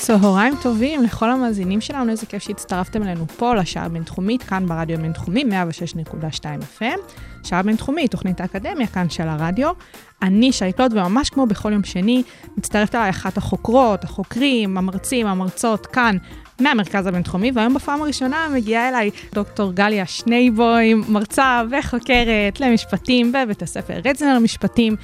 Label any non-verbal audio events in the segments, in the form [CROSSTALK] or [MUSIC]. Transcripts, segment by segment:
צהריים טובים לכל המאזינים שלנו, איזה כיף שהצטרפתם אלינו פה לשעה הבינתחומית, כאן ברדיו הבינתחומי, 106.2 FM. שעה בינתחומית, תוכנית האקדמיה כאן של הרדיו. אני שי קלוט, וממש כמו בכל יום שני, מצטרפת אליי אחת החוקרות, החוקרים, המרצים, המרצות, כאן, מהמרכז הבינתחומי, והיום בפעם הראשונה מגיעה אליי דוקטור גליה שנייבוים, מרצה וחוקרת למשפטים בבית הספר רצנר למשפטים.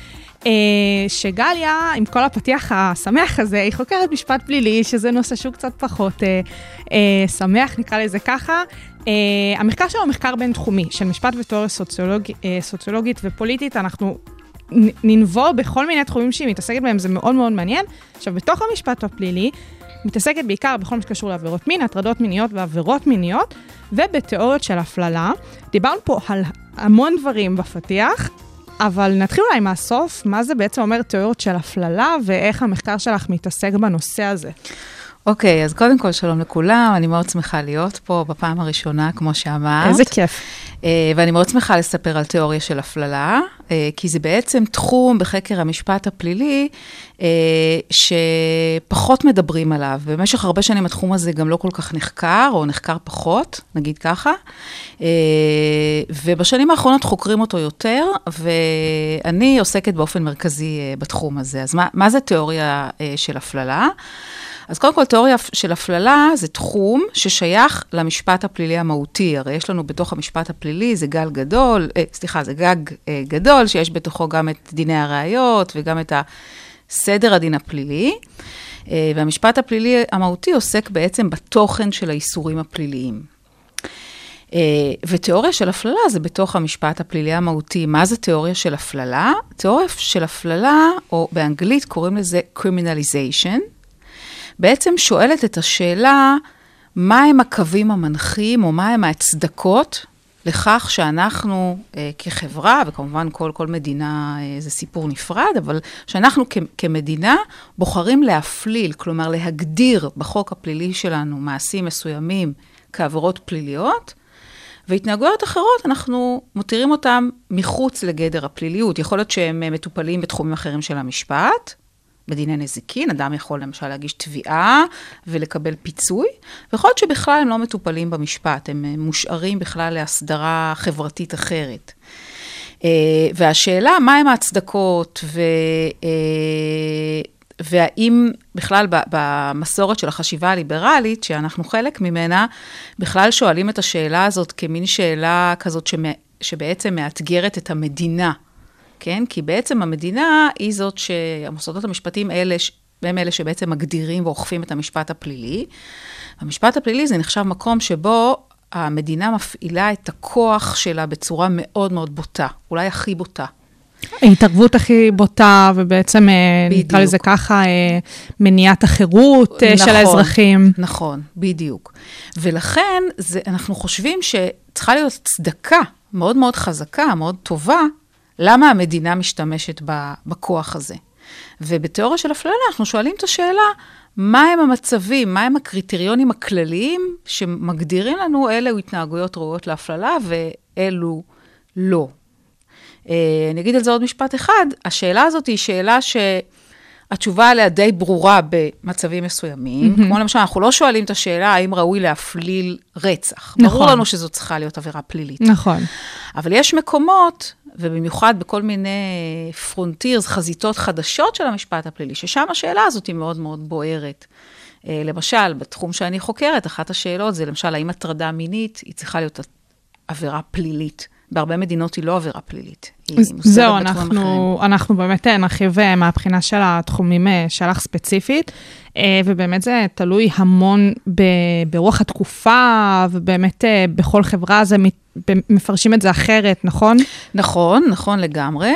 אה, שגליה, עם כל הפתיח השמח הזה, היא חוקרת משפט פלילי, שזה נושא שהוא קצת פחות אה, אה, שמח, נקרא לזה ככה. אה, המחקר שלו הוא מחקר בינתחומי, של משפט ותיאוריה סוציולוג, אה, סוציולוגית ופוליטית. אנחנו ננבור בכל מיני תחומים שהיא מתעסקת בהם, זה מאוד מאוד מעניין. עכשיו, בתוך המשפט הפלילי, מתעסקת בעיקר בכל מה שקשור לעבירות מין, הטרדות מיניות ועבירות מיניות, ובתיאוריות של הפללה. דיברנו פה על המון דברים בפתיח, אבל נתחיל אולי מהסוף, מה זה בעצם אומר תיאוריות של הפללה, ואיך המחקר שלך מתעסק בנושא הזה. אוקיי, אז קודם כל, שלום לכולם, אני מאוד שמחה להיות פה בפעם הראשונה, כמו שאמרת. איזה כיף. אה, ואני מאוד שמחה לספר על תיאוריה של הפללה, אה, כי זה בעצם תחום בחקר המשפט הפלילי אה, שפחות מדברים עליו. במשך הרבה שנים התחום הזה גם לא כל כך נחקר, או נחקר פחות, נגיד ככה. אה, ובשנים האחרונות חוקרים אותו יותר, ואני עוסקת באופן מרכזי אה, בתחום הזה. אז מה, מה זה תיאוריה אה, של הפללה? אז קודם כל, תיאוריה של הפללה זה תחום ששייך למשפט הפלילי המהותי. הרי יש לנו בתוך המשפט הפלילי, זה גל גדול, אה, סליחה, זה גג אה, גדול, שיש בתוכו גם את דיני הראיות וגם את סדר הדין הפלילי. אה, והמשפט הפלילי המהותי עוסק בעצם בתוכן של האיסורים הפליליים. אה, ותיאוריה של הפללה זה בתוך המשפט הפלילי המהותי. מה זה תיאוריה של הפללה? תיאוריה של הפללה, או באנגלית קוראים לזה criminalization, בעצם שואלת את השאלה, מהם הקווים המנחים, או מהם ההצדקות לכך שאנחנו אה, כחברה, וכמובן כל, כל מדינה אה, זה סיפור נפרד, אבל שאנחנו כ, כמדינה בוחרים להפליל, כלומר להגדיר בחוק הפלילי שלנו מעשים מסוימים כעבירות פליליות, והתנהגויות אחרות, אנחנו מותירים אותם מחוץ לגדר הפליליות. יכול להיות שהם אה, מטופלים בתחומים אחרים של המשפט, בדיני נזיקין, אדם יכול למשל להגיש תביעה ולקבל פיצוי, ויכול להיות שבכלל הם לא מטופלים במשפט, הם אה, מושארים בכלל להסדרה חברתית אחרת. אה, והשאלה, מהם ההצדקות, ו... אה, והאם בכלל במסורת של החשיבה הליברלית, שאנחנו חלק ממנה, בכלל שואלים את השאלה הזאת כמין שאלה כזאת שבעצם מאתגרת את המדינה. כן? כי בעצם המדינה היא זאת שהמוסדות המשפטיים האלה, הם אלה שבעצם מגדירים ואוכפים את המשפט הפלילי. המשפט הפלילי זה נחשב מקום שבו המדינה מפעילה את הכוח שלה בצורה מאוד מאוד בוטה, אולי הכי בוטה. ההתערבות הכי בוטה, ובעצם, בדיוק. נקרא לזה ככה, מניעת החירות נכון, של האזרחים. נכון, בדיוק. ולכן, זה, אנחנו חושבים שצריכה להיות צדקה מאוד מאוד חזקה, מאוד טובה, למה המדינה משתמשת בכוח הזה. ובתיאוריה של הפללה אנחנו שואלים את השאלה, מהם המצבים, מהם הקריטריונים הכלליים שמגדירים לנו אילו התנהגויות ראויות להפללה ואילו לא. אני אגיד על זה עוד משפט אחד, השאלה הזאת היא שאלה שהתשובה עליה די ברורה במצבים מסוימים. Mm-hmm. כמו למשל, אנחנו לא שואלים את השאלה האם ראוי להפליל רצח. נכון. ברור לנו שזו צריכה להיות עבירה פלילית. נכון. אבל יש מקומות, ובמיוחד בכל מיני פרונטירס, חזיתות חדשות של המשפט הפלילי, ששם השאלה הזאת היא מאוד מאוד בוערת. למשל, בתחום שאני חוקרת, אחת השאלות זה למשל, האם הטרדה מינית היא צריכה להיות עבירה פלילית? בהרבה מדינות היא לא עבירה פלילית, זהו. אנחנו, אנחנו באמת אה, נרחיב אה, מהבחינה של התחומים אה, שלך ספציפית, ובאמת זה תלוי המון ב, ברוח התקופה, ובאמת בכל חברה זה מת- מפרשים את זה אחרת, נכון? נכון, נכון לגמרי,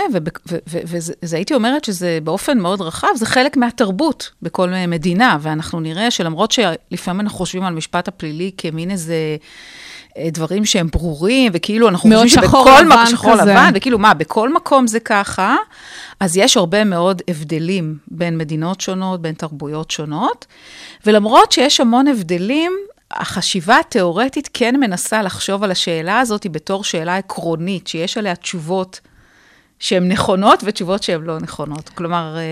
וזה הייתי אומרת שזה באופן מאוד רחב, זה חלק מהתרבות בכל מדינה, ואנחנו נראה שלמרות שלפעמים אנחנו חושבים על משפט הפלילי כמין איזה... אה, דברים שהם ברורים, וכאילו אנחנו חושבים שבכל מקום, שחור כזה. לבן, וכאילו מה, בכל מקום זה ככה, אז יש הרבה מאוד הבדלים בין מדינות שונות, בין תרבויות שונות, ולמרות שיש המון הבדלים, החשיבה התיאורטית כן מנסה לחשוב על השאלה הזאת בתור שאלה עקרונית, שיש עליה תשובות שהן נכונות ותשובות שהן לא נכונות. כלומר, אה,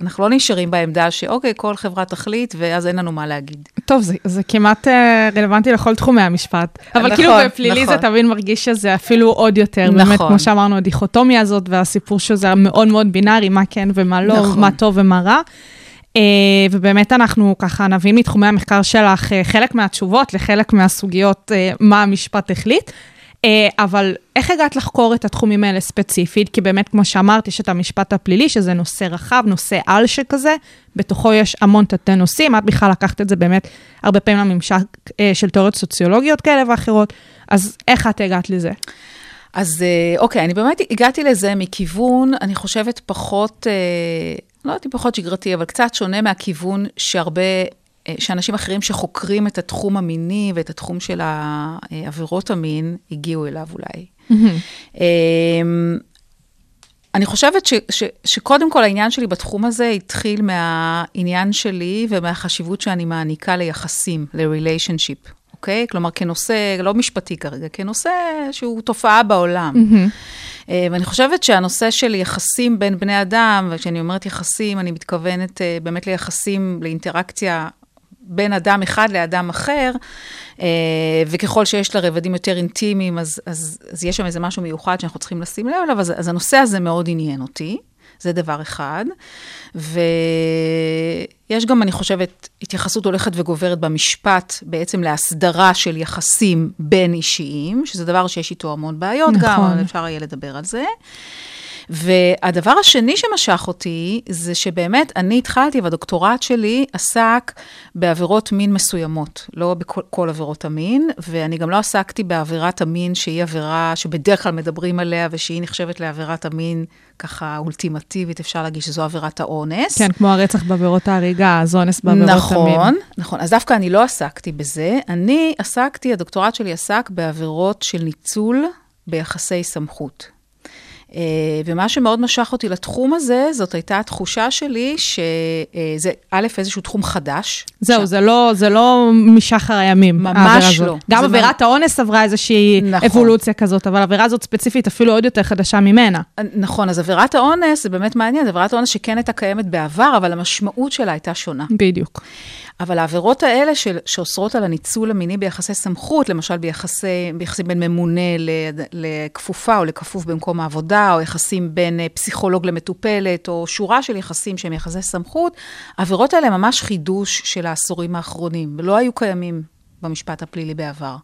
אנחנו לא נשארים בעמדה שאוקיי, כל חברה תחליט, ואז אין לנו מה להגיד. טוב, זה, זה כמעט אה, רלוונטי לכל תחומי המשפט. אבל נכון, כאילו בפלילי נכון. זה תמיד מרגיש שזה אפילו עוד יותר. נכון. באמת, כמו שאמרנו, הדיכוטומיה הזאת והסיפור שזה מאוד מאוד בינארי, מה כן ומה לא, נכון. מה טוב ומה רע. אה, ובאמת אנחנו ככה נביא מתחומי המחקר שלך חלק מהתשובות לחלק מהסוגיות, מה המשפט החליט. אה, אבל איך הגעת לחקור את התחומים האלה ספציפית? כי באמת, כמו שאמרת, יש את המשפט הפלילי, שזה נושא רחב, נושא על שכזה, בתוכו יש המון תתי נושאים, את בכלל לקחת את זה באמת הרבה פעמים לממשק אה, של תיאוריות סוציולוגיות כאלה ואחרות, אז איך את הגעת לזה? אז אה, אוקיי, אני באמת הגעתי לזה מכיוון, אני חושבת, פחות, לא יודעת אם פחות שגרתי, אבל קצת שונה מהכיוון שהרבה, שאנשים אחרים שחוקרים את התחום המיני ואת התחום של ה- אה, עבירות המין, הגיעו אליו אולי. אה, אני חושבת ש, ש, שקודם כל העניין שלי בתחום הזה התחיל מהעניין שלי ומהחשיבות שאני מעניקה ליחסים, ל-relationship, אוקיי? כלומר, כנושא, לא משפטי כרגע, כנושא שהוא תופעה בעולם. אה, ואני חושבת שהנושא של יחסים בין בני אדם, וכשאני אומרת יחסים, אני מתכוונת אה, באמת ליחסים, לאינטראקציה בין אדם אחד לאדם אחר, אה, וככל שיש לה רבדים יותר אינטימיים, אז, אז, אז יש שם איזה משהו מיוחד שאנחנו צריכים לשים לב אליו, אז, אז הנושא הזה מאוד עניין אותי. זה דבר אחד. ויש גם, אני חושבת, התייחסות הולכת וגוברת במשפט בעצם להסדרה של יחסים בין אישיים, שזה דבר שיש איתו המון בעיות גם, נכון. אבל אפשר יהיה לדבר על זה. והדבר השני שמשך אותי, זה שבאמת אני התחלתי, והדוקטורט שלי עסק בעבירות מין מסוימות, לא בכל כל עבירות המין, ואני גם לא עסקתי בעבירת המין שהיא עבירה שבדרך כלל מדברים עליה, ושהיא נחשבת לעבירת המין ככה אולטימטיבית, אפשר להגיד שזו עבירת האונס. כן, כמו הרצח בעבירות ההריגה, אז אונס בעבירות המין. נכון, נכון. אז דווקא אני לא עסקתי בזה. אני עסקתי, הדוקטורט שלי עסק בעבירות של ניצול ביחסי סמכות. אה, ומה שמאוד משך אותי לתחום הזה, זאת הייתה התחושה שלי שזה א', איזשהו תחום חדש. זהו, זה לא, זה לא משחר הימים, ממש העבירה הזאת. לא. גם עבירת האונס עברה איזושהי נכון. אבולוציה כזאת, אבל העבירה הזאת ספציפית אפילו עוד יותר חדשה ממנה. נכון, אז עבירת האונס, זה באמת מעניין, עבירת האונס שכן הייתה קיימת בעבר, אבל המשמעות שלה הייתה שונה. בדיוק. אבל העבירות האלה של, שאוסרות על הניצול המיני ביחסי סמכות, למשל ביחסי, ביחסים בין ממונה לכפופה או לכפוף במקום העבודה, או יחסים בין אה, פסיכולוג למטופלת, או שורה של יחסים שהם יחסי סמכות, העבירות האלה ממש חידוש של העשורים האחרונים, ולא היו קיימים במשפט הפלילי בעבר.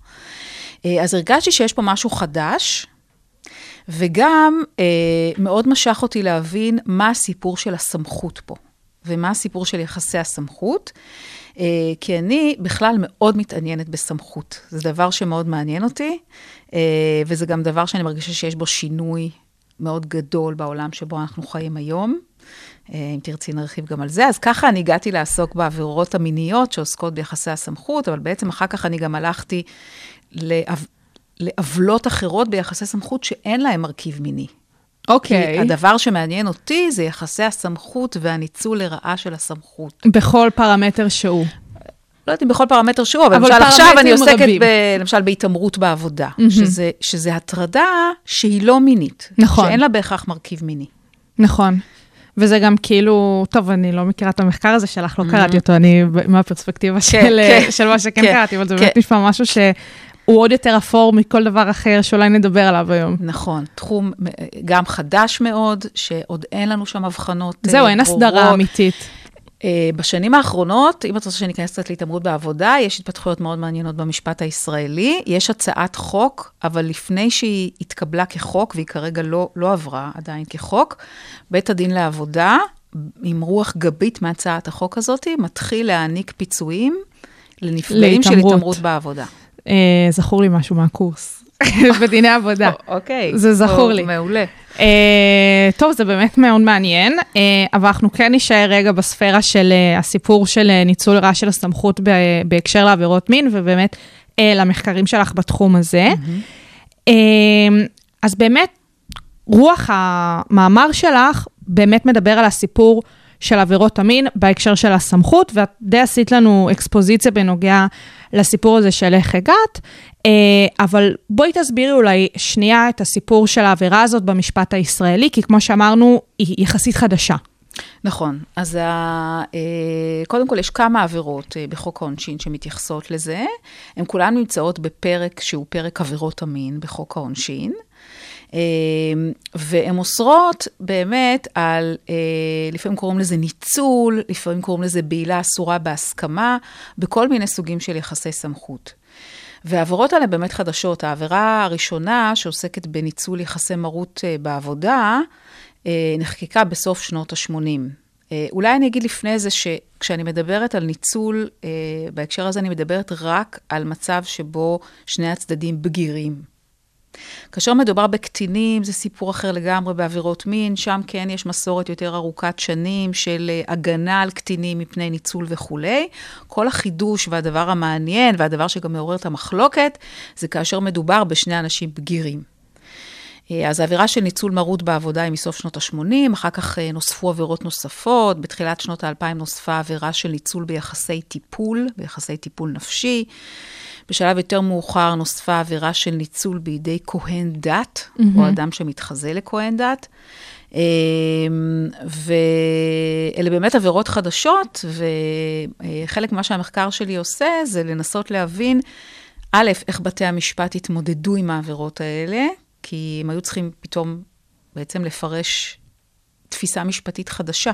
אה, אז הרגשתי שיש פה משהו חדש, וגם אה, מאוד משך אותי להבין מה הסיפור של הסמכות פה, ומה הסיפור של יחסי הסמכות, כי אני בכלל מאוד מתעניינת בסמכות. זה דבר שמאוד מעניין אותי, אה, וזה גם דבר שאני מרגישה שיש בו שינוי מאוד גדול בעולם שבו אנחנו חיים היום. אה, אם תרצי נרחיב גם על זה. אז ככה אני הגעתי לעסוק בעבירות המיניות שעוסקות ביחסי הסמכות, אבל בעצם אחר כך אני גם הלכתי לעו- לעוולות אחרות ביחסי סמכות שאין להן מרכיב מיני. אוקיי. כי הדבר שמעניין אותי זה יחסי הסמכות והניצול לרעה של הסמכות. בכל פרמטר שהוא. לא יודעת אם בכל פרמטר שהוא, אבל, אבל למשל עכשיו אני עוסקת רבים. ב, למשל בהתעמרות בעבודה, שזה, שזה הטרדה שהיא לא מינית. נכון. שאין לה בהכרח מרכיב מיני. נכון. וזה גם כאילו, טוב, אני לא מכירה את המחקר הזה שלך, לא קראתי אותו, אני מהפרספקטיבה של, כן. של מה שכן כן, קראתי, אבל זה כן. באמת נשמע משהו שהוא עוד יותר אפור מכל דבר אחר שאולי נדבר עליו היום. נכון, תחום גם חדש מאוד, שעוד אין לנו שם הבחנות אה, זהו, אין הסדרה. אמיתית. אה, בשנים האחרונות, אם את רוצה שאני אכנס קצת להתעמרות בעבודה, יש התפתחויות מאוד מעניינות במשפט הישראלי. יש הצעת חוק, אבל לפני שהיא התקבלה כחוק, והיא כרגע לא, לא עברה עדיין כחוק, בית הדין לעבודה, עם רוח גבית מהצעת החוק הזאת, מתחיל להעניק פיצויים לנפגעים של להתעמרות. התעמרות בעבודה. אה, זכור לי משהו מהקורס, [LAUGHS] בדיני עבודה. [LAUGHS] אוקיי. זה זכור לי. מעולה. אה, טוב, זה באמת מאוד מעניין, אה, אבל אנחנו כן נישאר רגע בספירה של אה, הסיפור של אה, ניצול רע של הסמכות ב- בהקשר לעבירות מין, ובאמת אה, למחקרים שלך בתחום הזה. אה, אז באמת, רוח המאמר שלך באמת מדבר על הסיפור של עבירות המין בהקשר של הסמכות, ואת די עשית לנו אקספוזיציה בנוגע לסיפור הזה של איך הגעת, אה, אבל בואי תסבירי אולי שנייה את הסיפור של העבירה הזאת במשפט הישראלי, כי כמו שאמרנו, היא יחסית חדשה. נכון. אז ה, אה, קודם כל, יש כמה עבירות אה, בחוק העונשין שמתייחסות לזה. הן כולן נמצאות בפרק שהוא פרק עבירות המין בחוק העונשין. אה, והן אוסרות באמת על, אה, לפעמים קוראים לזה ניצול, לפעמים קוראים לזה בעילה אסורה בהסכמה, בכל מיני סוגים של יחסי סמכות. והעבירות האלה באמת חדשות. העבירה הראשונה, שעוסקת בניצול יחסי מרות אה, בעבודה, נחקקה בסוף שנות ה-80. אולי אני אגיד לפני זה שכשאני מדברת על ניצול, בהקשר הזה אני מדברת רק על מצב שבו שני הצדדים בגירים. כאשר מדובר בקטינים, זה סיפור אחר לגמרי בעבירות מין, שם כן יש מסורת יותר ארוכת שנים של אה, הגנה על קטינים מפני ניצול וכולי. כל החידוש והדבר המעניין, והדבר שגם מעורר את המחלוקת, זה כאשר מדובר בשני אנשים בגירים. אה, אז האווירה של ניצול מרות בעבודה היא מסוף שנות ה-80, אחר כך אה, נוספו עבירות נוספות, בתחילת שנות ה-2000 נוספה עבירה של ניצול ביחסי טיפול, ביחסי טיפול נפשי. בשלב יותר מאוחר נוספה עבירה של ניצול בידי כהן דת, mm-hmm. או אדם שמתחזה לכהן דת. אה, ואלה באמת עבירות חדשות, וחלק ממה שהמחקר שלי עושה זה לנסות להבין, א', איך בתי המשפט התמודדו עם העבירות האלה, כי הם היו צריכים פתאום בעצם לפרש תפיסה משפטית חדשה.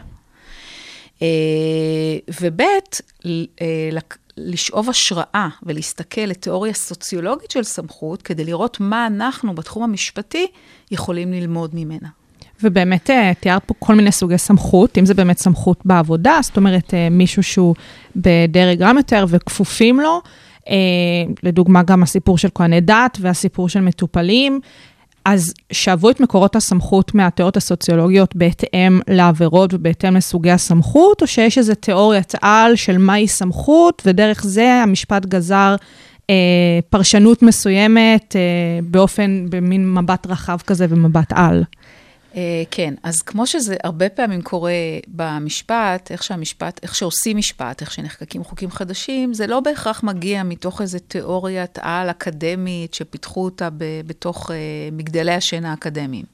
וב', לשאוב השראה ולהסתכל לתיאוריה סוציולוגית של סמכות, כדי לראות מה אנחנו בתחום המשפטי יכולים ללמוד ממנה. ובאמת תיארת פה כל מיני סוגי סמכות, אם זה באמת סמכות בעבודה, זאת אומרת מישהו שהוא בדרג רם יותר וכפופים לו, לדוגמה גם הסיפור של כהני דת והסיפור של מטופלים. אז שאבו את מקורות הסמכות מהתיאוריות הסוציולוגיות בהתאם לעבירות ובהתאם לסוגי הסמכות, או שיש איזו תיאוריית על של מהי סמכות, ודרך זה המשפט גזר אה, פרשנות מסוימת אה, באופן, במין מבט רחב כזה ומבט על. כן, אז כמו שזה הרבה פעמים קורה במשפט, איך שהמשפט, איך שעושים משפט, איך שנחקקים חוקים חדשים, זה לא בהכרח מגיע מתוך איזו תיאוריית על אקדמית שפיתחו אותה בתוך מגדלי השן האקדמיים.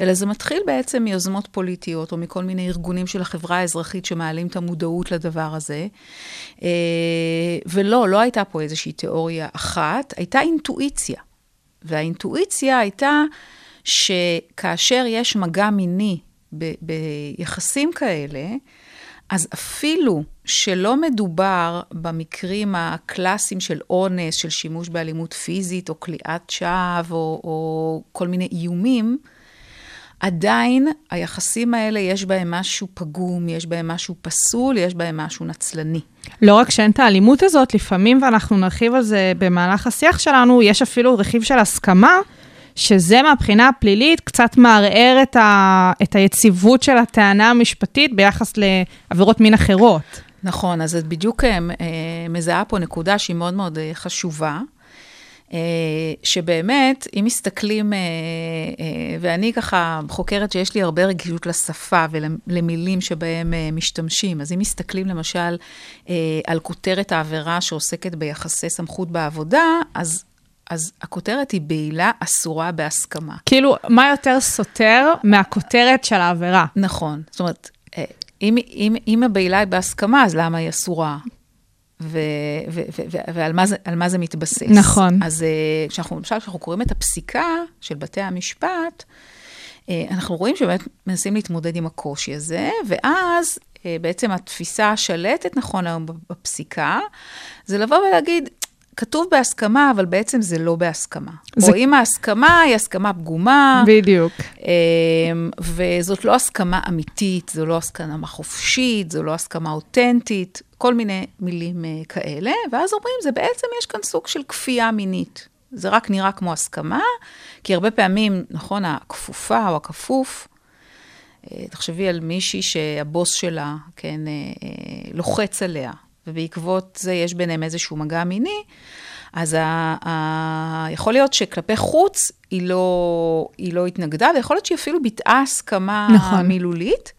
אלא זה מתחיל בעצם מיוזמות פוליטיות, או מכל מיני ארגונים של החברה האזרחית שמעלים את המודעות לדבר הזה. ולא, לא הייתה פה איזושהי תיאוריה אחת, הייתה אינטואיציה. והאינטואיציה הייתה... שכאשר יש מגע מיני ב- ביחסים כאלה, אז אפילו שלא מדובר במקרים הקלאסיים של אונס, של שימוש באלימות פיזית, או כליאת שווא, או, או כל מיני איומים, עדיין היחסים האלה יש בהם משהו פגום, יש בהם משהו פסול, יש בהם משהו נצלני. לא רק שאין את האלימות הזאת, לפעמים, ואנחנו נרחיב על זה במהלך השיח שלנו, יש אפילו רכיב של הסכמה. שזה מהבחינה הפלילית קצת מערער את, ה, את היציבות של הטענה המשפטית ביחס לעבירות מין אחרות. נכון, אז את בדיוק אה, מזהה פה נקודה שהיא מאוד מאוד אה, חשובה. שבאמת, אם מסתכלים, ואני ככה חוקרת שיש לי הרבה רגישות לשפה ולמילים שבהם משתמשים, אז אם מסתכלים למשל על כותרת העבירה שעוסקת ביחסי סמכות בעבודה, אז אז הכותרת היא בעילה אסורה בהסכמה. כאילו, מה יותר סותר מהכותרת של העבירה? נכון. זאת אומרת, אם, אם, אם הבעילה היא בהסכמה, אז למה היא אסורה? ו, ו, ו, ו, ועל מה זה, מה זה מתבסס. נכון. אז כשאנחנו, למשל, כשאנחנו קוראים את הפסיקה של בתי המשפט, אה, אנחנו רואים שבאמת מנסים להתמודד עם הקושי הזה, ואז אה, בעצם התפיסה השלטת נכון היום בפסיקה, זה לבוא ולהגיד, כתוב בהסכמה, אבל בעצם זה לא בהסכמה. זה-. או אם ההסכמה היא הסכמה פגומה, בדיוק. אמ, וזאת לא הסכמה אמיתית, זו לא הסכמה חופשית, זו לא הסכמה אותנטית, כל מיני מילים אה, כאלה, ואז אומרים, זה בעצם, יש כאן סוג של כפייה מינית. זה רק נראה כמו הסכמה, כי הרבה פעמים, נכון, הכפופה או הכפוף, אה, תחשבי על מישהי שהבוס שלה, כן, אה, לוחץ עליה, ובעקבות זה יש ביניהם איזשהו מגע מיני, אז ה, ה, יכול להיות שכלפי חוץ היא לא, היא לא התנגדה, ויכול להיות שהיא אפילו ביטאה הסכמה נכון. מילולית,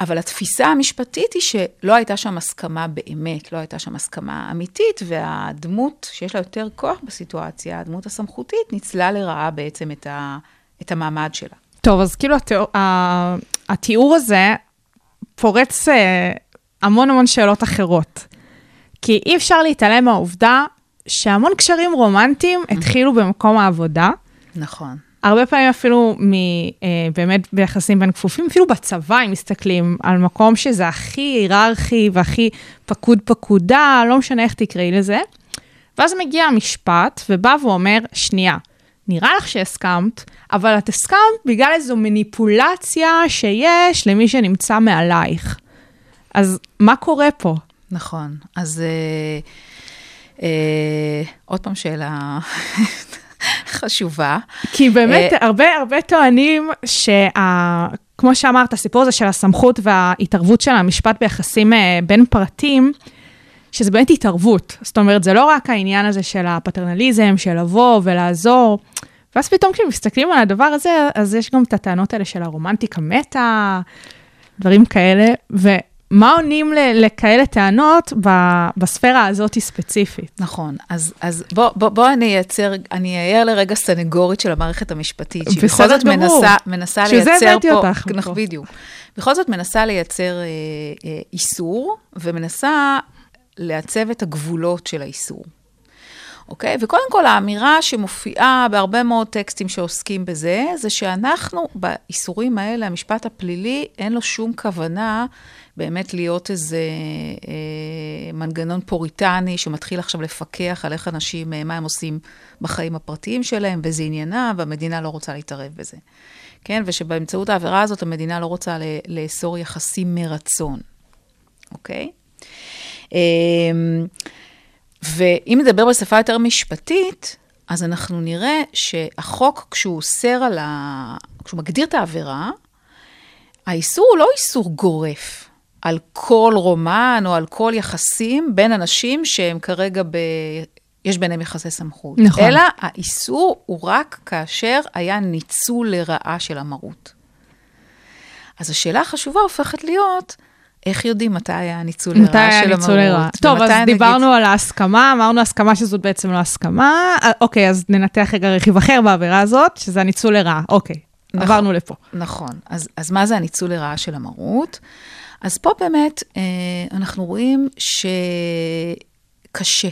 אבל התפיסה המשפטית היא שלא הייתה שם הסכמה באמת, לא הייתה שם הסכמה אמיתית, והדמות שיש לה יותר כוח בסיטואציה, הדמות הסמכותית, ניצלה לרעה בעצם את, ה, את המעמד שלה. טוב, אז כאילו התיאור, התיאור הזה פורץ אה, המון המון שאלות אחרות. כי אי אפשר להתעלם מהעובדה שהמון קשרים רומנטיים התחילו במקום העבודה. נכון. הרבה פעמים אפילו מ, אה, באמת ביחסים בין כפופים, אפילו בצבא, אם מסתכלים על מקום שזה הכי היררכי והכי פקוד פקודה, לא משנה איך תקראי לזה. ואז מגיע המשפט ובא ואומר, שנייה, נראה לך שהסכמת, אבל את הסכמת בגלל איזו מניפולציה שיש למי שנמצא מעלייך. אז מה קורה פה? נכון. אז אה, אה, עוד פעם שאלה [LAUGHS] חשובה. כי באמת, אה, הרבה הרבה טוענים שה... כמו שאמרת, הסיפור הזה של הסמכות וההתערבות של המשפט ביחסים אה, בין פרטים, שזה באמת התערבות. זאת אומרת, זה לא רק העניין הזה של הפטרנליזם, של לבוא ולעזור. ואז פתאום כשמסתכלים על הדבר הזה, אז יש גם את הטענות האלה של הרומנטיקה מתה, דברים כאלה. ומה עונים לכאלה טענות ב- בספירה הזאת ספציפית? נכון, אז, אז בוא, בוא, בוא אני אייצר, אני אהיה לרגע סנגורית של המערכת המשפטית, שהיא בכל זאת גמור. מנסה, מנסה לייצר הבאתי פה, אותך נכ- פה. בדיוק, בכל זאת מנסה לייצר אה, אה, איסור, ומנסה לעצב את הגבולות של האיסור. אוקיי? וקודם כל, האמירה שמופיעה בהרבה מאוד טקסטים שעוסקים בזה, זה שאנחנו, באיסורים האלה, המשפט הפלילי, אין לו שום כוונה באמת להיות איזה אה, מנגנון פוריטני שמתחיל עכשיו לפקח על איך אנשים, אה, מה הם עושים בחיים הפרטיים שלהם, וזה עניינם, והמדינה לא רוצה להתערב בזה. כן? ושבאמצעות העבירה הזאת, המדינה לא רוצה ל- לאסור יחסים מרצון, אוקיי? אמ, ואם נדבר בשפה יותר משפטית, אז אנחנו נראה שהחוק, כשהוא אוסר על ה... כשהוא מגדיר את העבירה, האיסור הוא לא איסור גורף על כל רומן או על כל יחסים בין אנשים שהם כרגע ב... יש ביניהם יחסי סמכות. נכון. אלא האיסור הוא רק כאשר היה ניצול לרעה של המרות. אז השאלה החשובה הופכת להיות, איך יודעים מתי היה ניצול מתי לרעה היה של ניצול לרעה? המרות? טוב, אז נגיד- דיברנו על ההסכמה, אמרנו הסכמה שזאת בעצם לא הסכמה. אה, אוקיי, אז ננתח רגע רכיב אחר בעבירה הזאת, שזה הניצול לרעה. אוקיי, נכון. עברנו לפה. נכון. אז, אז מה זה הניצול לרעה של המרות? אז פה באמת אה, אנחנו רואים שקשה.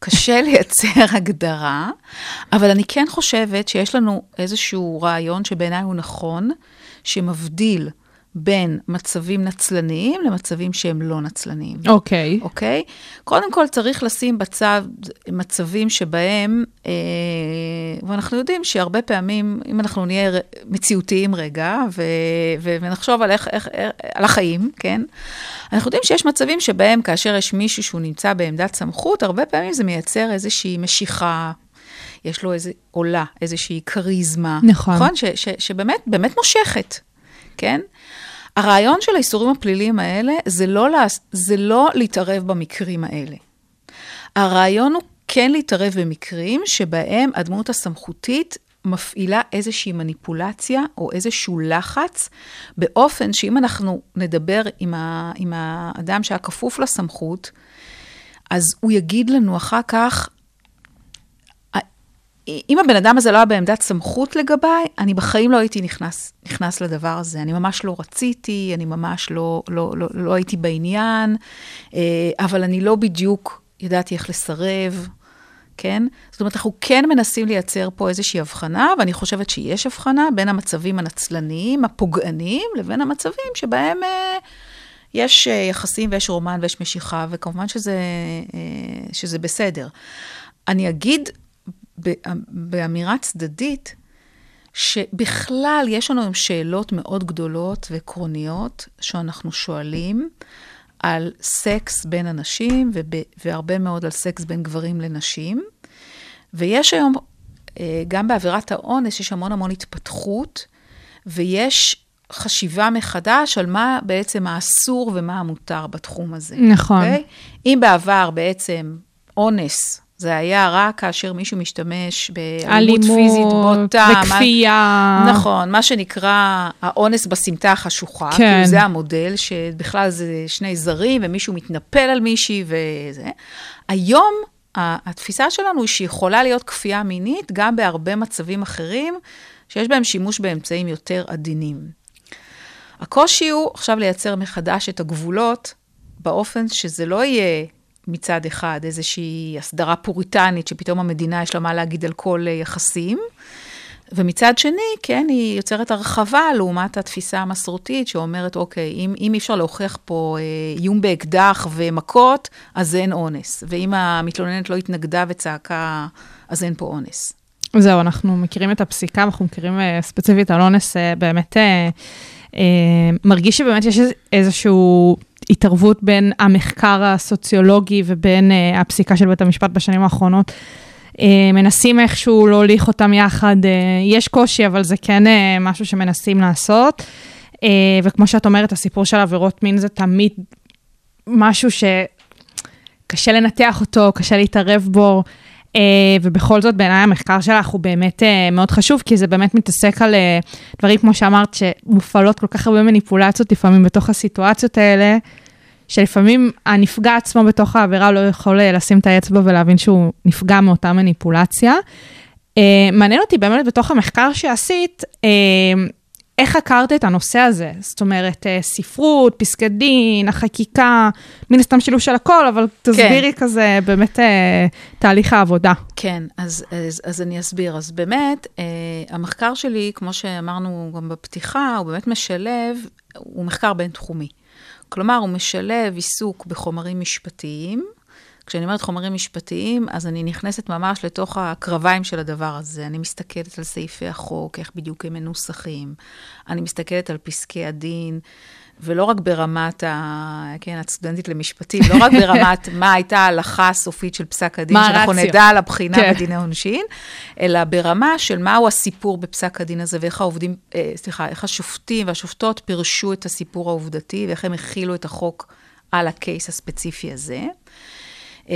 קשה [LAUGHS] לייצר הגדרה, אבל אני כן חושבת שיש לנו איזשהו רעיון שבעיניי הוא נכון, שמבדיל בין מצבים נצלניים למצבים שהם לא נצלניים. אוקיי. אוקיי? קודם כל צריך לשים בצד מצבים שבהם, אה, ואנחנו יודעים שהרבה פעמים, אם אנחנו נהיה מציאותיים רגע, ו, ו, ונחשוב על, איך, איך, איך, על החיים, כן? אנחנו יודעים שיש מצבים שבהם כאשר יש מישהו שהוא נמצא בעמדת סמכות, הרבה פעמים זה מייצר איזושהי משיכה. יש לו איזה עולה, איזושהי כריזמה. נכון. נכון? ש, ש, שבאמת, באמת מושכת, כן? הרעיון של האיסורים הפליליים האלה זה לא, לה, זה לא להתערב במקרים האלה. הרעיון הוא כן להתערב במקרים שבהם הדמות הסמכותית מפעילה איזושהי מניפולציה או איזשהו לחץ, באופן שאם אנחנו נדבר עם, ה, עם האדם שהיה כפוף לסמכות, אז הוא יגיד לנו אחר כך, אם הבן אדם הזה לא היה בעמדת סמכות לגביי, אני בחיים לא הייתי נכנס, נכנס לדבר הזה. אני ממש לא רציתי, אני ממש לא, לא, לא, לא הייתי בעניין, אה, אבל אני לא בדיוק ידעתי איך לסרב, כן? זאת אומרת, אנחנו כן מנסים לייצר פה איזושהי הבחנה, ואני חושבת שיש הבחנה בין המצבים הנצלניים, הפוגעניים, לבין המצבים שבהם אה, יש אה, יחסים ויש רומן ויש משיכה, וכמובן שזה, שזה בסדר. אני אגיד באמירה צדדית, שבכלל יש לנו היום שאלות מאוד גדולות ועקרוניות שאנחנו שואלים על סקס בין אנשים וב, והרבה מאוד על סקס בין גברים לנשים. ויש היום, אה, גם בעבירת האונס, יש המון המון התפתחות, ויש חשיבה מחדש על מה בעצם האסור ומה המותר בתחום הזה. נכון. Okay? אם בעבר בעצם אונס זה היה רק כאשר מישהו משתמש באלימות פיזית בוטה. וכפייה. מה, נכון, מה שנקרא האונס בסמטה החשוכה. כן. כאילו זה המודל, שבכלל זה שני זרים ומישהו מתנפל על מישהי וזה. היום התפיסה שלנו היא שיכולה להיות כפייה מינית גם בהרבה מצבים אחרים, שיש בהם שימוש באמצעים יותר עדינים. הקושי הוא עכשיו לייצר מחדש את הגבולות באופן שזה לא יהיה מצד אחד איזושהי הסדרה פוריטנית, שפתאום המדינה יש לה מה להגיד על כל אה, יחסים, ומצד שני, כן, היא יוצרת הרחבה לעומת התפיסה המסורתית, שאומרת, אוקיי, אם, אם אי אפשר להוכיח פה אה, איום באקדח ומכות, אז אין אונס. ואם המתלוננת לא התנגדה וצעקה, אז אין פה אונס. זהו, אנחנו מכירים את הפסיקה, אנחנו מכירים אה, ספציפית על אונס, באמת מרגיש שבאמת יש איזשהו התערבות בין המחקר הסוציולוגי ובין uh, הפסיקה של בית המשפט בשנים האחרונות. Uh, מנסים איכשהו להוליך אותם יחד, uh, יש קושי, אבל זה כן uh, משהו שמנסים לעשות. Uh, וכמו שאת אומרת, הסיפור של עבירות מין זה תמיד משהו שקשה לנתח אותו, קשה להתערב בו. Uh, ובכל זאת, בעיניי המחקר שלך הוא באמת uh, מאוד חשוב, כי זה באמת מתעסק על uh, דברים, כמו שאמרת, שמופעלות כל כך הרבה מניפולציות לפעמים בתוך הסיטואציות האלה, שלפעמים הנפגע עצמו בתוך העבירה לא יכול לשים את האצבע ולהבין שהוא נפגע מאותה מניפולציה. מעניין אותי באמת בתוך המחקר שעשית, איך חקרת את הנושא הזה? זאת אומרת, uh, ספרות, פסקי דין, החקיקה, מן הסתם שילוב של הכל, אבל תסבירי כן. כזה באמת uh, תהליך העבודה. כן, אז, אז, אז אני אסביר. אז באמת, uh, המחקר שלי, כמו שאמרנו גם בפתיחה, הוא באמת משלב, הוא מחקר בין-תחומי. כלומר, הוא משלב עיסוק בחומרים משפטיים. כשאני אומרת חומרים משפטיים, אז אני נכנסת ממש לתוך הקרביים של הדבר הזה. אני מסתכלת על סעיפי החוק, איך בדיוק הם מנוסחים. אני מסתכלת על פסקי הדין, ולא רק ברמת, ה... כן, את סטודנטית למשפטים, לא רק ברמת [LAUGHS] מה הייתה ההלכה הסופית של פסק הדין, שאנחנו נדע על הבחינה כן. בדיני עונשין, אלא ברמה של מהו הסיפור בפסק הדין הזה, ואיך העובדים, אה, סליחה, איך השופטים והשופטות פירשו את הסיפור העובדתי, ואיך הם הכילו את החוק על הקייס הספציפי הזה. Uh,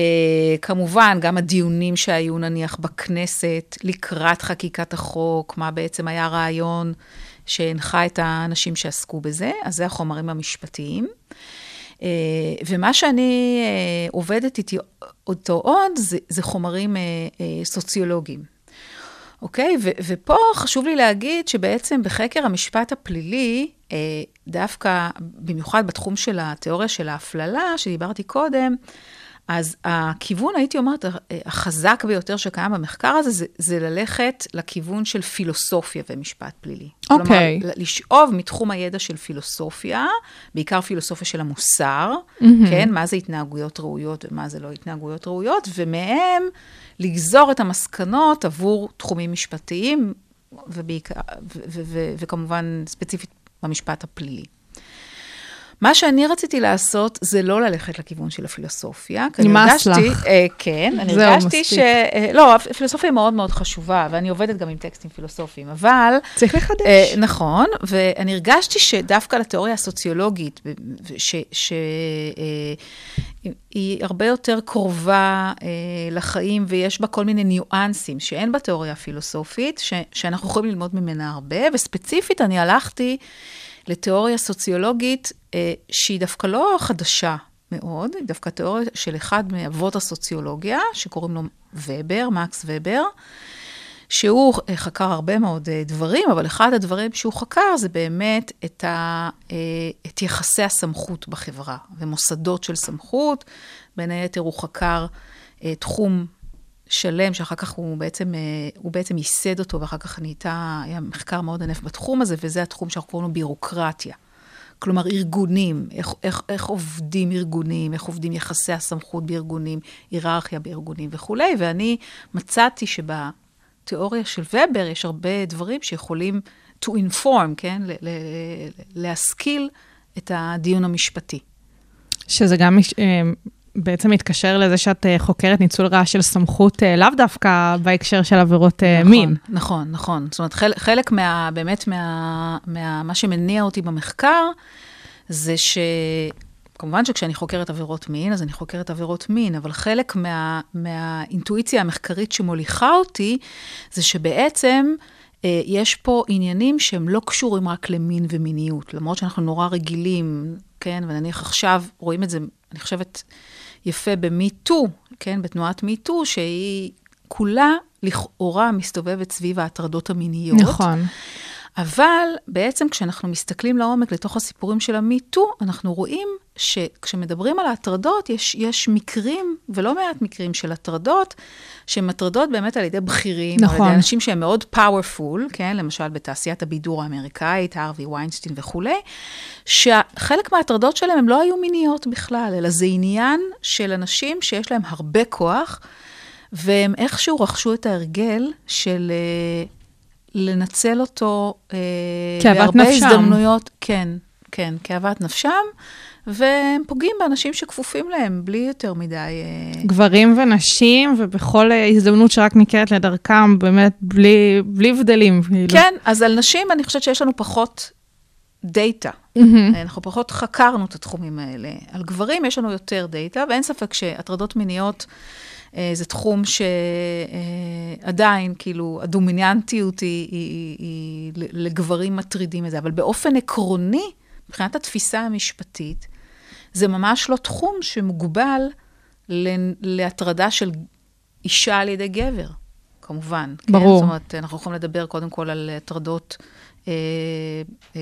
כמובן, גם הדיונים שהיו נניח בכנסת לקראת חקיקת החוק, מה בעצם היה הרעיון שהנחה את האנשים שעסקו בזה, אז זה החומרים המשפטיים. Uh, ומה שאני uh, עובדת איתי אותו עוד, זה, זה חומרים סוציולוגיים. אוקיי? ו- ופה חשוב לי להגיד שבעצם בחקר המשפט הפלילי, uh, דווקא, במיוחד בתחום של התיאוריה של ההפללה, שדיברתי קודם, אז הכיוון, הייתי אומרת, החזק ביותר שקיים במחקר הזה, זה, זה ללכת לכיוון של פילוסופיה ומשפט פלילי. אוקיי. Okay. כלומר, לשאוב מתחום הידע של פילוסופיה, בעיקר פילוסופיה של המוסר, mm-hmm. כן? מה זה התנהגויות ראויות ומה זה לא התנהגויות ראויות, ומהם לגזור את המסקנות עבור תחומים משפטיים, ובעיקר, וכמובן ספציפית במשפט הפלילי. מה שאני רציתי לעשות זה לא ללכת לכיוון של הפילוסופיה. נמאס לך. אה, כן, אני הרגשתי ש... אה, לא, הפילוסופיה היא מאוד מאוד חשובה, ואני עובדת גם עם טקסטים פילוסופיים, אבל... צריך לחדש. אה, נכון, ואני הרגשתי שדווקא לתיאוריה הסוציולוגית, שהיא אה, הרבה יותר קרובה אה, לחיים, ויש בה כל מיני ניואנסים שאין בתיאוריה הפילוסופית, ש, שאנחנו יכולים ללמוד ממנה הרבה, וספציפית אני הלכתי... לתיאוריה סוציולוגית אה, שהיא דווקא לא חדשה מאוד, היא דווקא תיאוריה של אחד מאבות הסוציולוגיה, שקוראים לו ובר, מקס ובר, שהוא אה, חקר הרבה מאוד אה, דברים, אבל אחד הדברים שהוא חקר זה באמת את, ה, את יחסי הסמכות בחברה, ומוסדות של סמכות. בין היתר הוא חקר תחום שלם, שאחר כך הוא בעצם, אה, הוא בעצם ייסד אותו, ואחר כך נהייתה, היה מחקר מאוד ענף בתחום הזה, וזה התחום שאנחנו קוראים לו בירוקרטיה. כלומר, ארגונים, איך, איך, איך עובדים ארגונים, איך עובדים יחסי הסמכות בארגונים, היררכיה בארגונים וכולי, ואני מצאתי שבתיאוריה של ובר יש הרבה דברים שיכולים to inform, כן? ל- ל- להשכיל את הדיון המשפטי. שזה גם אה, בעצם מתקשר לזה שאת אה, חוקרת ניצול רעה של סמכות, אה, לאו דווקא בהקשר של עבירות אה, נכון, מין. נכון, נכון. זאת אומרת, חלק, חלק מה, באמת מה, מה, מה שמניע אותי במחקר, זה ש... כמובן שכשאני חוקרת עבירות מין, אז אני חוקרת עבירות מין, אבל חלק מה, מהאינטואיציה המחקרית שמוליכה אותי, זה שבעצם יש פה עניינים שהם לא קשורים רק למין ומיניות, למרות שאנחנו נורא רגילים, כן, ונניח עכשיו רואים את זה, אני חושבת, יפה ב-MeToo, כן, בתנועת MeToo, שהיא כולה לכאורה מסתובבת סביב ההטרדות המיניות. נכון. אבל בעצם כשאנחנו מסתכלים לעומק לתוך הסיפורים של המיטו, אנחנו רואים שכשמדברים על ההטרדות, יש, יש מקרים, ולא מעט מקרים של הטרדות, שהן הטרדות באמת על ידי בכירים, נכון. על ידי אנשים שהם מאוד פאורפול, כן? למשל בתעשיית הבידור האמריקאית, הארווי ויינסטין וכולי, שחלק מההטרדות שלהם הם לא היו מיניות בכלל, אלא זה עניין של אנשים שיש להם הרבה כוח, והם איכשהו רכשו את ההרגל של אה, לנצל אותו אה, בהרבה נפשם. הזדמנויות. כן, כן, כאוות נפשם, והם פוגעים באנשים שכפופים להם בלי יותר מדי... אה, גברים ונשים, ובכל אה, הזדמנות שרק ניכרת לדרכם, באמת בלי, בלי הבדלים. כאילו. כן, אז על נשים אני חושבת שיש לנו פחות דאטה. אנחנו פחות חקרנו את התחומים האלה. על גברים יש לנו יותר דאטה, ואין ספק שהטרדות מיניות אה, זה תחום שעדיין, כאילו, הדומיננטיות היא, היא, היא לגברים מטרידים את זה, אבל באופן עקרוני, מבחינת התפיסה המשפטית, זה ממש לא תחום שמוגבל להטרדה של אישה על ידי גבר, כמובן. ברור. כן? זאת אומרת, אנחנו יכולים לדבר קודם כל על הטרדות, אה, אה,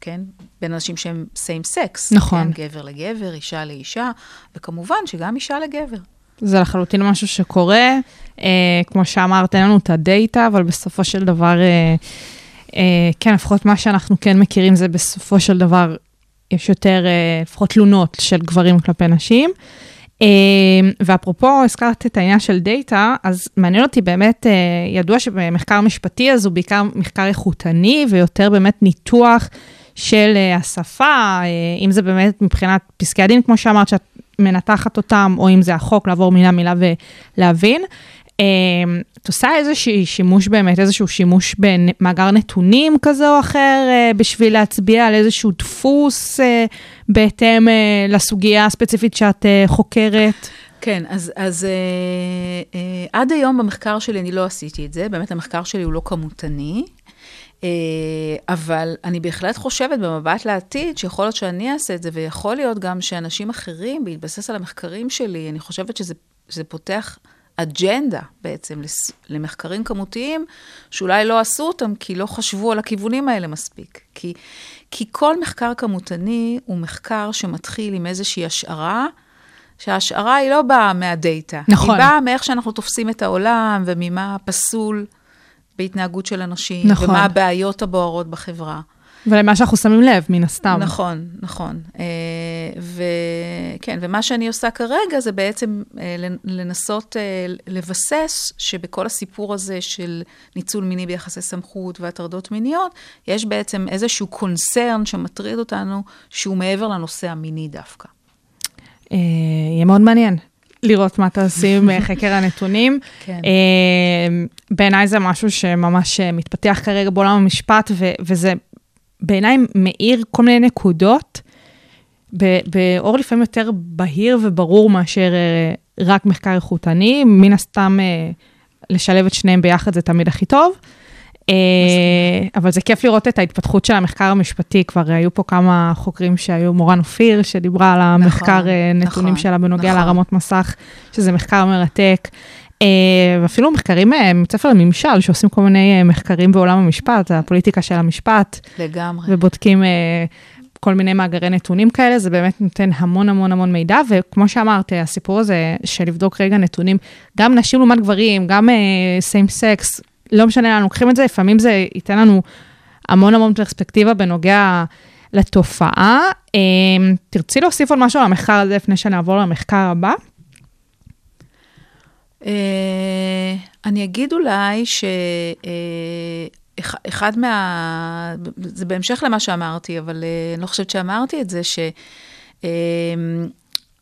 כן? בין אנשים שהם same sex. נכון. כן? גבר לגבר, אישה לאישה, וכמובן שגם אישה לגבר. זה לחלוטין משהו שקורה. אה, כמו שאמרת, אין לנו את הדאטה, אבל בסופו של דבר, אה, כן, לפחות מה שאנחנו כן מכירים זה בסופו של דבר, יש יותר, אה, לפחות תלונות של גברים כלפי נשים. אה, ואפרופו, הזכרת את העניין של דאטה, אז מעניין אותי באמת, אה, ידוע שבמחקר משפטי אז הוא בעיקר מחקר איכותני, ויותר באמת ניתוח של אה, השפה, אה, אם זה באמת מבחינת פסקי הדין, כמו שאמרת, שאת מנתחת אותם, או אם זה החוק, לעבור מילה מילה ולהבין. אה, את עושה איזשהו שימוש באמת, איזשהו שימוש במאגר נתונים כזה או אחר, אה, בשביל להצביע על איזשהו דפוס אה, בהתאם אה, לסוגיה הספציפית שאת חוקרת? כן, אז, אז אה, אה, עד היום במחקר שלי אני לא עשיתי את זה, באמת המחקר שלי הוא לא כמותני, אה, אבל אני בהחלט חושבת במבט לעתיד, שיכול להיות שאני אעשה את זה, ויכול להיות גם שאנשים אחרים, בהתבסס על המחקרים שלי, אני חושבת שזה זה פותח אג'נדה בעצם למחקרים כמותיים, שאולי לא עשו אותם כי לא חשבו על הכיוונים האלה מספיק. כי, כי כל מחקר כמותני הוא מחקר שמתחיל עם איזושהי השערה, שההשערה היא לא באה מהדאטה. נכון. היא באה מאיך שאנחנו תופסים את העולם וממה פסול בהתנהגות של אנשים, נכון. ומה הבעיות הבוערות בחברה. ולמה שאנחנו שמים לב, מן הסתם. נכון, נכון. אה, וכן, ומה שאני עושה כרגע זה בעצם אה, לנ- לנסות אה, לבסס שבכל הסיפור הזה של ניצול מיני ביחסי סמכות והטרדות מיניות, יש בעצם איזשהו קונצרן שמטריד אותנו, שהוא מעבר לנושא המיני דווקא. יהיה מאוד מעניין לראות מה תעשי בחקר הנתונים. כן. בעיניי זה משהו שממש מתפתח כרגע בעולם המשפט, ו- וזה בעיניי מאיר כל מיני נקודות באור לפעמים יותר בהיר וברור מאשר אה, רק מחקר איכותני. מן הסתם, אה, לשלב את שניהם ביחד זה תמיד הכי טוב. אה, אבל זה כיף לראות את ההתפתחות של המחקר המשפטי, כבר היו פה כמה חוקרים שהיו, מורן אופיר, שדיברה על המחקר אה, נתונים נכון, שלה בנוגע נכון. להרמות מסך, שזה מחקר מרתק. אה, ואפילו מחקרים אה, מבית ספר לממשל, שעושים כל מיני אה, מחקרים בעולם המשפט, הפוליטיקה של המשפט, לגמרי. ובודקים, אה, כל מיני מאגרי נתונים כאלה, זה באמת נותן המון המון המון מידע, וכמו שאמרת, הסיפור הזה של לבדוק רגע נתונים, גם נשים לעומת גברים, גם סיים uh, סקס, לא משנה לאן לוקחים את זה, לפעמים זה ייתן לנו המון המון פרספקטיבה בנוגע לתופעה. Um, תרצי להוסיף עוד משהו על המחקר הזה לפני שנעבור למחקר הבא? Uh, אני אגיד אולי ש... Uh, אחד מה... זה בהמשך למה שאמרתי, אבל uh, אני לא חושבת שאמרתי את זה,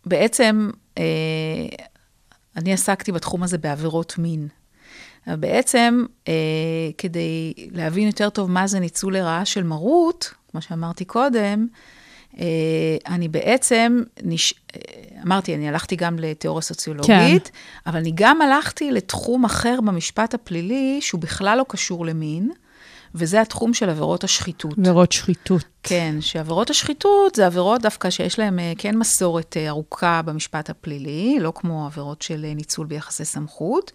שבעצם uh, uh, אני עסקתי בתחום הזה בעבירות מין. בעצם, uh, כדי להבין יותר טוב מה זה ניצול לרעה של מרות, כמו שאמרתי קודם, uh, אני בעצם, נש... אמרתי, אני הלכתי גם לתיאוריה סוציולוגית, כן. אבל אני גם הלכתי לתחום אחר במשפט הפלילי, שהוא בכלל לא קשור למין. וזה התחום של עבירות השחיתות. עבירות שחיתות. כן, שעבירות השחיתות זה עבירות דווקא שיש להן אה, כן מסורת אה, ארוכה במשפט הפלילי, לא כמו עבירות של אה, ניצול ביחסי סמכות.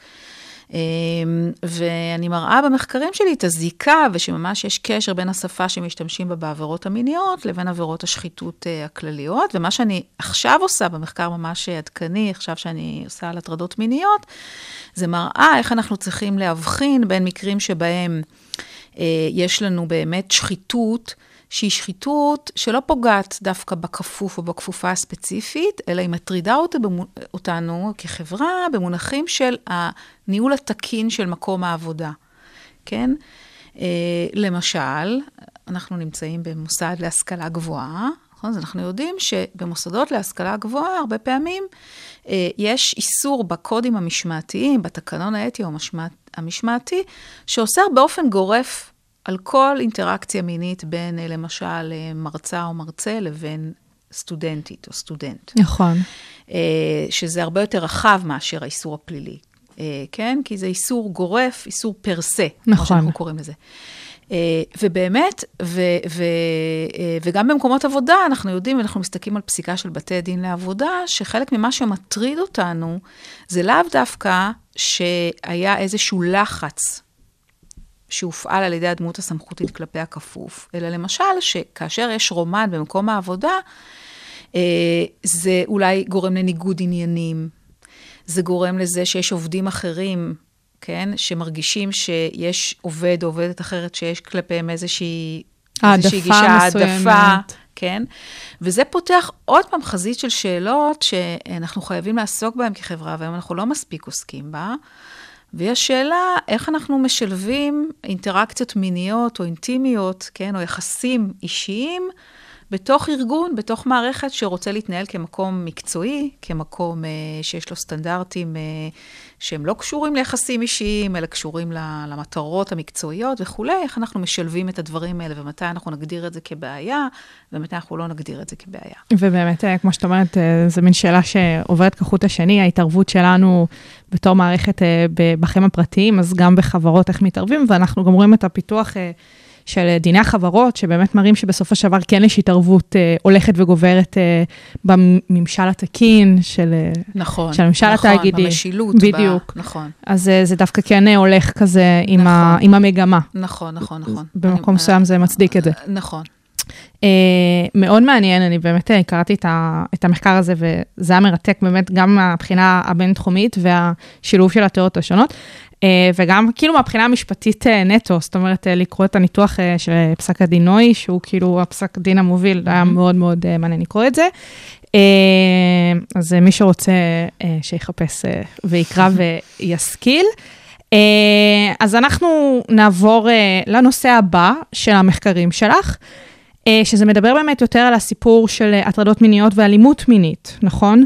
ואני מראה במחקרים שלי את הזיקה, ושממש יש קשר בין השפה שמשתמשים בה בעבירות המיניות לבין עבירות השחיתות הכלליות. ומה שאני עכשיו עושה במחקר ממש עדכני, עכשיו שאני עושה על הטרדות מיניות, זה מראה איך אנחנו צריכים להבחין בין מקרים שבהם אה, יש לנו באמת שחיתות, שהיא שחיתות שלא פוגעת דווקא בכפוף או בכפופה הספציפית, אלא היא מטרידה אותנו כחברה במונחים של הניהול התקין של מקום העבודה, כן? אה, למשל, אנחנו נמצאים במוסד להשכלה גבוהה, נכון? אז אנחנו יודעים שבמוסדות להשכלה גבוהה, הרבה פעמים אה, יש איסור בקודים המשמעתיים, בתקנון האתי או המשמעתי, שאוסר באופן גורף על כל אינטראקציה מינית בין, אה, למשל, אה, מרצה או מרצה לבין סטודנטית או סטודנט. נכון. שזה הרבה יותר רחב מאשר האיסור הפלילי, כן? כי זה איסור גורף, איסור פר סה, נכון. כמו שאנחנו קוראים לזה. ובאמת, ו, ו, וגם במקומות עבודה, אנחנו יודעים, אנחנו מסתכלים על פסיקה של בתי דין לעבודה, שחלק ממה שמטריד אותנו, זה לאו דווקא שהיה איזשהו לחץ שהופעל על ידי הדמות הסמכותית כלפי הכפוף, אלא למשל, שכאשר יש רומן במקום העבודה, זה אולי גורם לניגוד עניינים, זה גורם לזה שיש עובדים אחרים כן? שמרגישים שיש עובד או עובדת אחרת שיש כלפיהם איזושהי, איזושהי גישה, העדפה, כן? וזה פותח עוד פעם חזית של שאלות שאנחנו חייבים לעסוק בהן כחברה, והיום אנחנו לא מספיק עוסקים בה. ויש שאלה איך אנחנו משלבים אינטראקציות מיניות או אינטימיות, כן, או יחסים אישיים בתוך ארגון, בתוך מערכת שרוצה להתנהל כמקום מקצועי, כמקום אה, שיש לו סטנדרטים אה, שהם לא קשורים ליחסים אישיים, אלא קשורים למטרות המקצועיות וכולי, איך אנחנו משלבים את הדברים האלה, ומתי אנחנו נגדיר את זה כבעיה, ומתי אנחנו לא נגדיר את זה כבעיה. ובאמת, אה, כמו שאת אומרת, אה, זו מין שאלה שעוברת כחוט השני, ההתערבות שלנו בתור מערכת אה, בחיים הפרטיים, אז גם בחברות, איך מתערבים, ואנחנו גם רואים את הפיתוח... של דיני החברות, שבאמת מראים שבסופו של דבר כן יש התערבות אה, הולכת וגוברת אה, בממשל התקין של, אה, נכון, של הממשל נכון, התאגידי. נכון, במשילות. בדיוק. ב... נכון. אז אה, זה דווקא כן אה, הולך כזה נכון. עם, ה, עם המגמה. נכון, נכון, נכון. במקום מסוים אני... זה מצדיק את זה. נכון. Uh, מאוד מעניין, אני באמת קראתי את, ה, את המחקר הזה, וזה היה מרתק באמת גם מהבחינה הבינתחומית והשילוב של התיאוריות השונות. אה, וגם כאילו מהבחינה המשפטית אה, נטו, זאת אומרת, אה, לקרוא את הניתוח של פסק הדין נוי, שהוא כאילו הפסק דין המוביל, היה מאוד מאוד מעניין לקרוא את זה. אז מי שרוצה, שיחפש ויקרא וישכיל. אז אנחנו נעבור לנושא הבא של המחקרים שלך, שזה מדבר באמת יותר על הסיפור של הטרדות מיניות ואלימות מינית, נכון?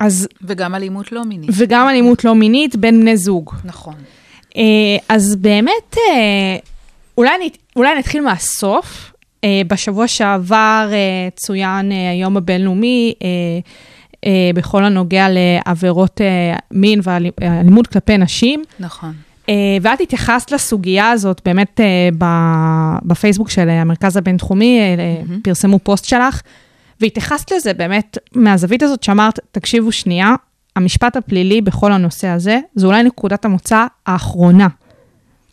אז... וגם אלימות לא מינית. וגם אלימות לא מינית בין בני זוג. נכון. אה, אז באמת, אה, אולי, אולי נתחיל מהסוף. אה, בשבוע שעבר צוין היום הבינלאומי בכל הנוגע לעבירות מין ואלימות כלפי נשים. נכון. ואת התייחסת לסוגיה הזאת, באמת בפייסבוק של המרכז הבינתחומי, mm-hmm. פרסמו פוסט שלך. והתייחסת לזה באמת מהזווית הזאת שאמרת, תקשיבו שנייה, המשפט הפלילי בכל הנושא הזה, זו אולי נקודת המוצא האחרונה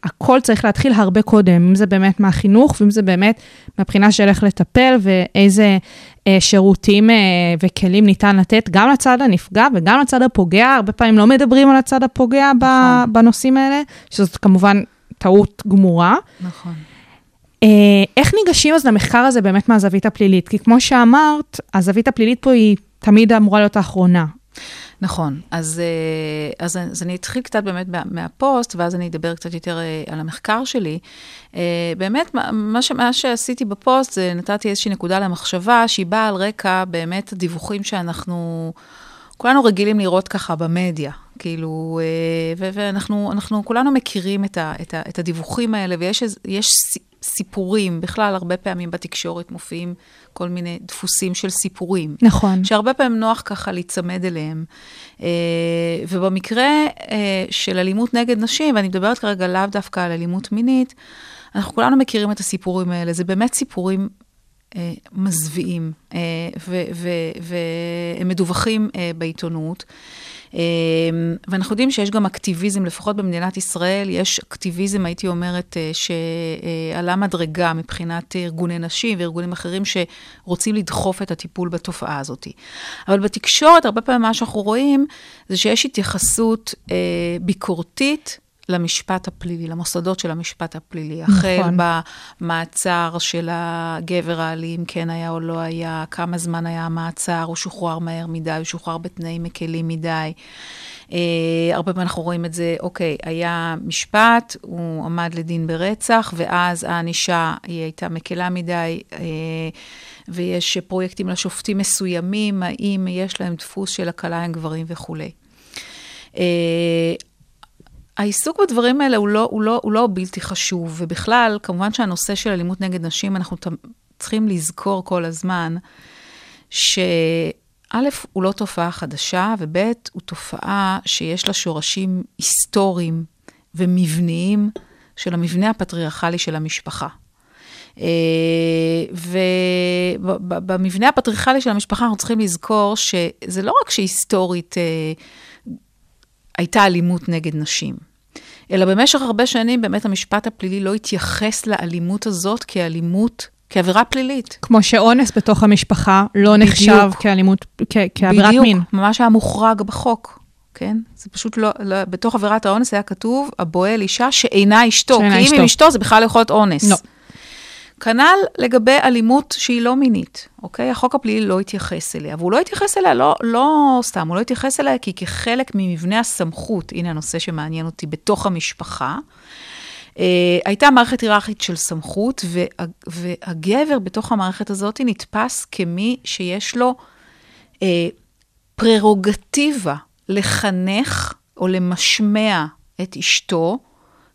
הכל צריך להתחיל הרבה קודם, אם זה באמת מהחינוך, ואם זה באמת מבחינה של איך לטפל ואיזה אה, שירותים אה, וכלים ניתן לתת גם לצד הנפגע וגם לצד הפוגע. הרבה פעמים לא מדברים על הצד הפוגע נכון. בנושאים האלה, שזאת כמובן טעות גמורה. נכון. אה, איך ניגשים אז למחקר הזה באמת מהזווית הפלילית? כי כמו שאמרת, הזווית הפלילית פה היא תמיד אמורה להיות האחרונה. נכון, אז, אה, אז, אז אני אתחיל קצת באמת מה- מהפוסט, ואז אני אדבר קצת יותר אה, על המחקר שלי. באמת, מה- ש, מה שעשיתי בפוסט, זה נתתי איזושהי נקודה למחשבה, שהיא באה על רקע באמת הדיווחים שאנחנו, כולנו רגילים לראות ככה במדיה. כאילו, ואנחנו אנחנו כולנו מכירים את, ה, את, ה, את הדיווחים האלה, ויש יש סיפורים, בכלל, הרבה פעמים בתקשורת מופיעים כל מיני דפוסים של סיפורים. נכון. שהרבה פעמים נוח ככה להיצמד אליהם. אה, ובמקרה אה, של אלימות נגד נשים, ואני מדברת כרגע לאו דווקא על אלימות מינית, אנחנו כולנו מכירים את הסיפורים האלה. זה באמת סיפורים אה, מזוויעים, אה, והם מדווחים אה, בעיתונות. אה, ואנחנו יודעים שיש גם אקטיביזם, לפחות במדינת ישראל, יש אקטיביזם, הייתי אומרת, אה, שעלה מדרגה מבחינת ארגוני נשים וארגונים אחרים שרוצים לדחוף את הטיפול בתופעה הזאת. אבל בתקשורת, הרבה פעמים מה שאנחנו רואים, זה שיש התייחסות אה, ביקורתית. למשפט הפלילי, למוסדות של המשפט הפלילי. נכון. החל במעצר של הגבר האלים, כן היה או לא היה, כמה זמן היה המעצר, הוא שוחרר מהר מדי, הוא שוחרר בתנאים מקלים מדי. אה, הרבה פעמים אנחנו רואים את זה, אוקיי, היה משפט, הוא עמד לדין ברצח, ואז הענישה היא הייתה מקלה מדי, אה, ויש פרויקטים לשופטים מסוימים, האם יש להם דפוס של הקלה עם גברים וכולי. אה, העיסוק בדברים האלה הוא לא, הוא, לא, הוא לא בלתי חשוב, ובכלל, כמובן שהנושא של אלימות נגד נשים, אנחנו צריכים לזכור כל הזמן, שא', הוא לא תופעה חדשה, וב', הוא תופעה שיש לה שורשים היסטוריים ומבניים של המבנה הפטריארכלי של המשפחה. ובמבנה הפטריארכלי של המשפחה אנחנו צריכים לזכור שזה לא רק שהיסטורית אה, הייתה אלימות נגד נשים, אלא במשך הרבה שנים באמת המשפט הפלילי לא התייחס לאלימות הזאת כאלימות, כעבירה פלילית. כמו שאונס בתוך המשפחה לא בדיוק. נחשב כאלימות, כ- כעבירת בדיוק, מין. ממש היה מוחרג בחוק, כן? זה פשוט לא, לא, בתוך עבירת האונס היה כתוב, הבועל אישה שאינה אשתו, שאינה כי אם אשתו. עם אשתו זה בכלל יכול להיות אונס. לא. כנ"ל לגבי אלימות שהיא לא מינית, אוקיי? החוק הפלילי לא התייחס אליה, והוא לא התייחס אליה לא, לא סתם, הוא לא התייחס אליה כי כחלק ממבנה הסמכות, הנה הנושא שמעניין אותי, בתוך המשפחה, אה, הייתה מערכת היררכית של סמכות, וה, והגבר בתוך המערכת הזאת נתפס כמי שיש לו אה, פררוגטיבה לחנך או למשמע את אשתו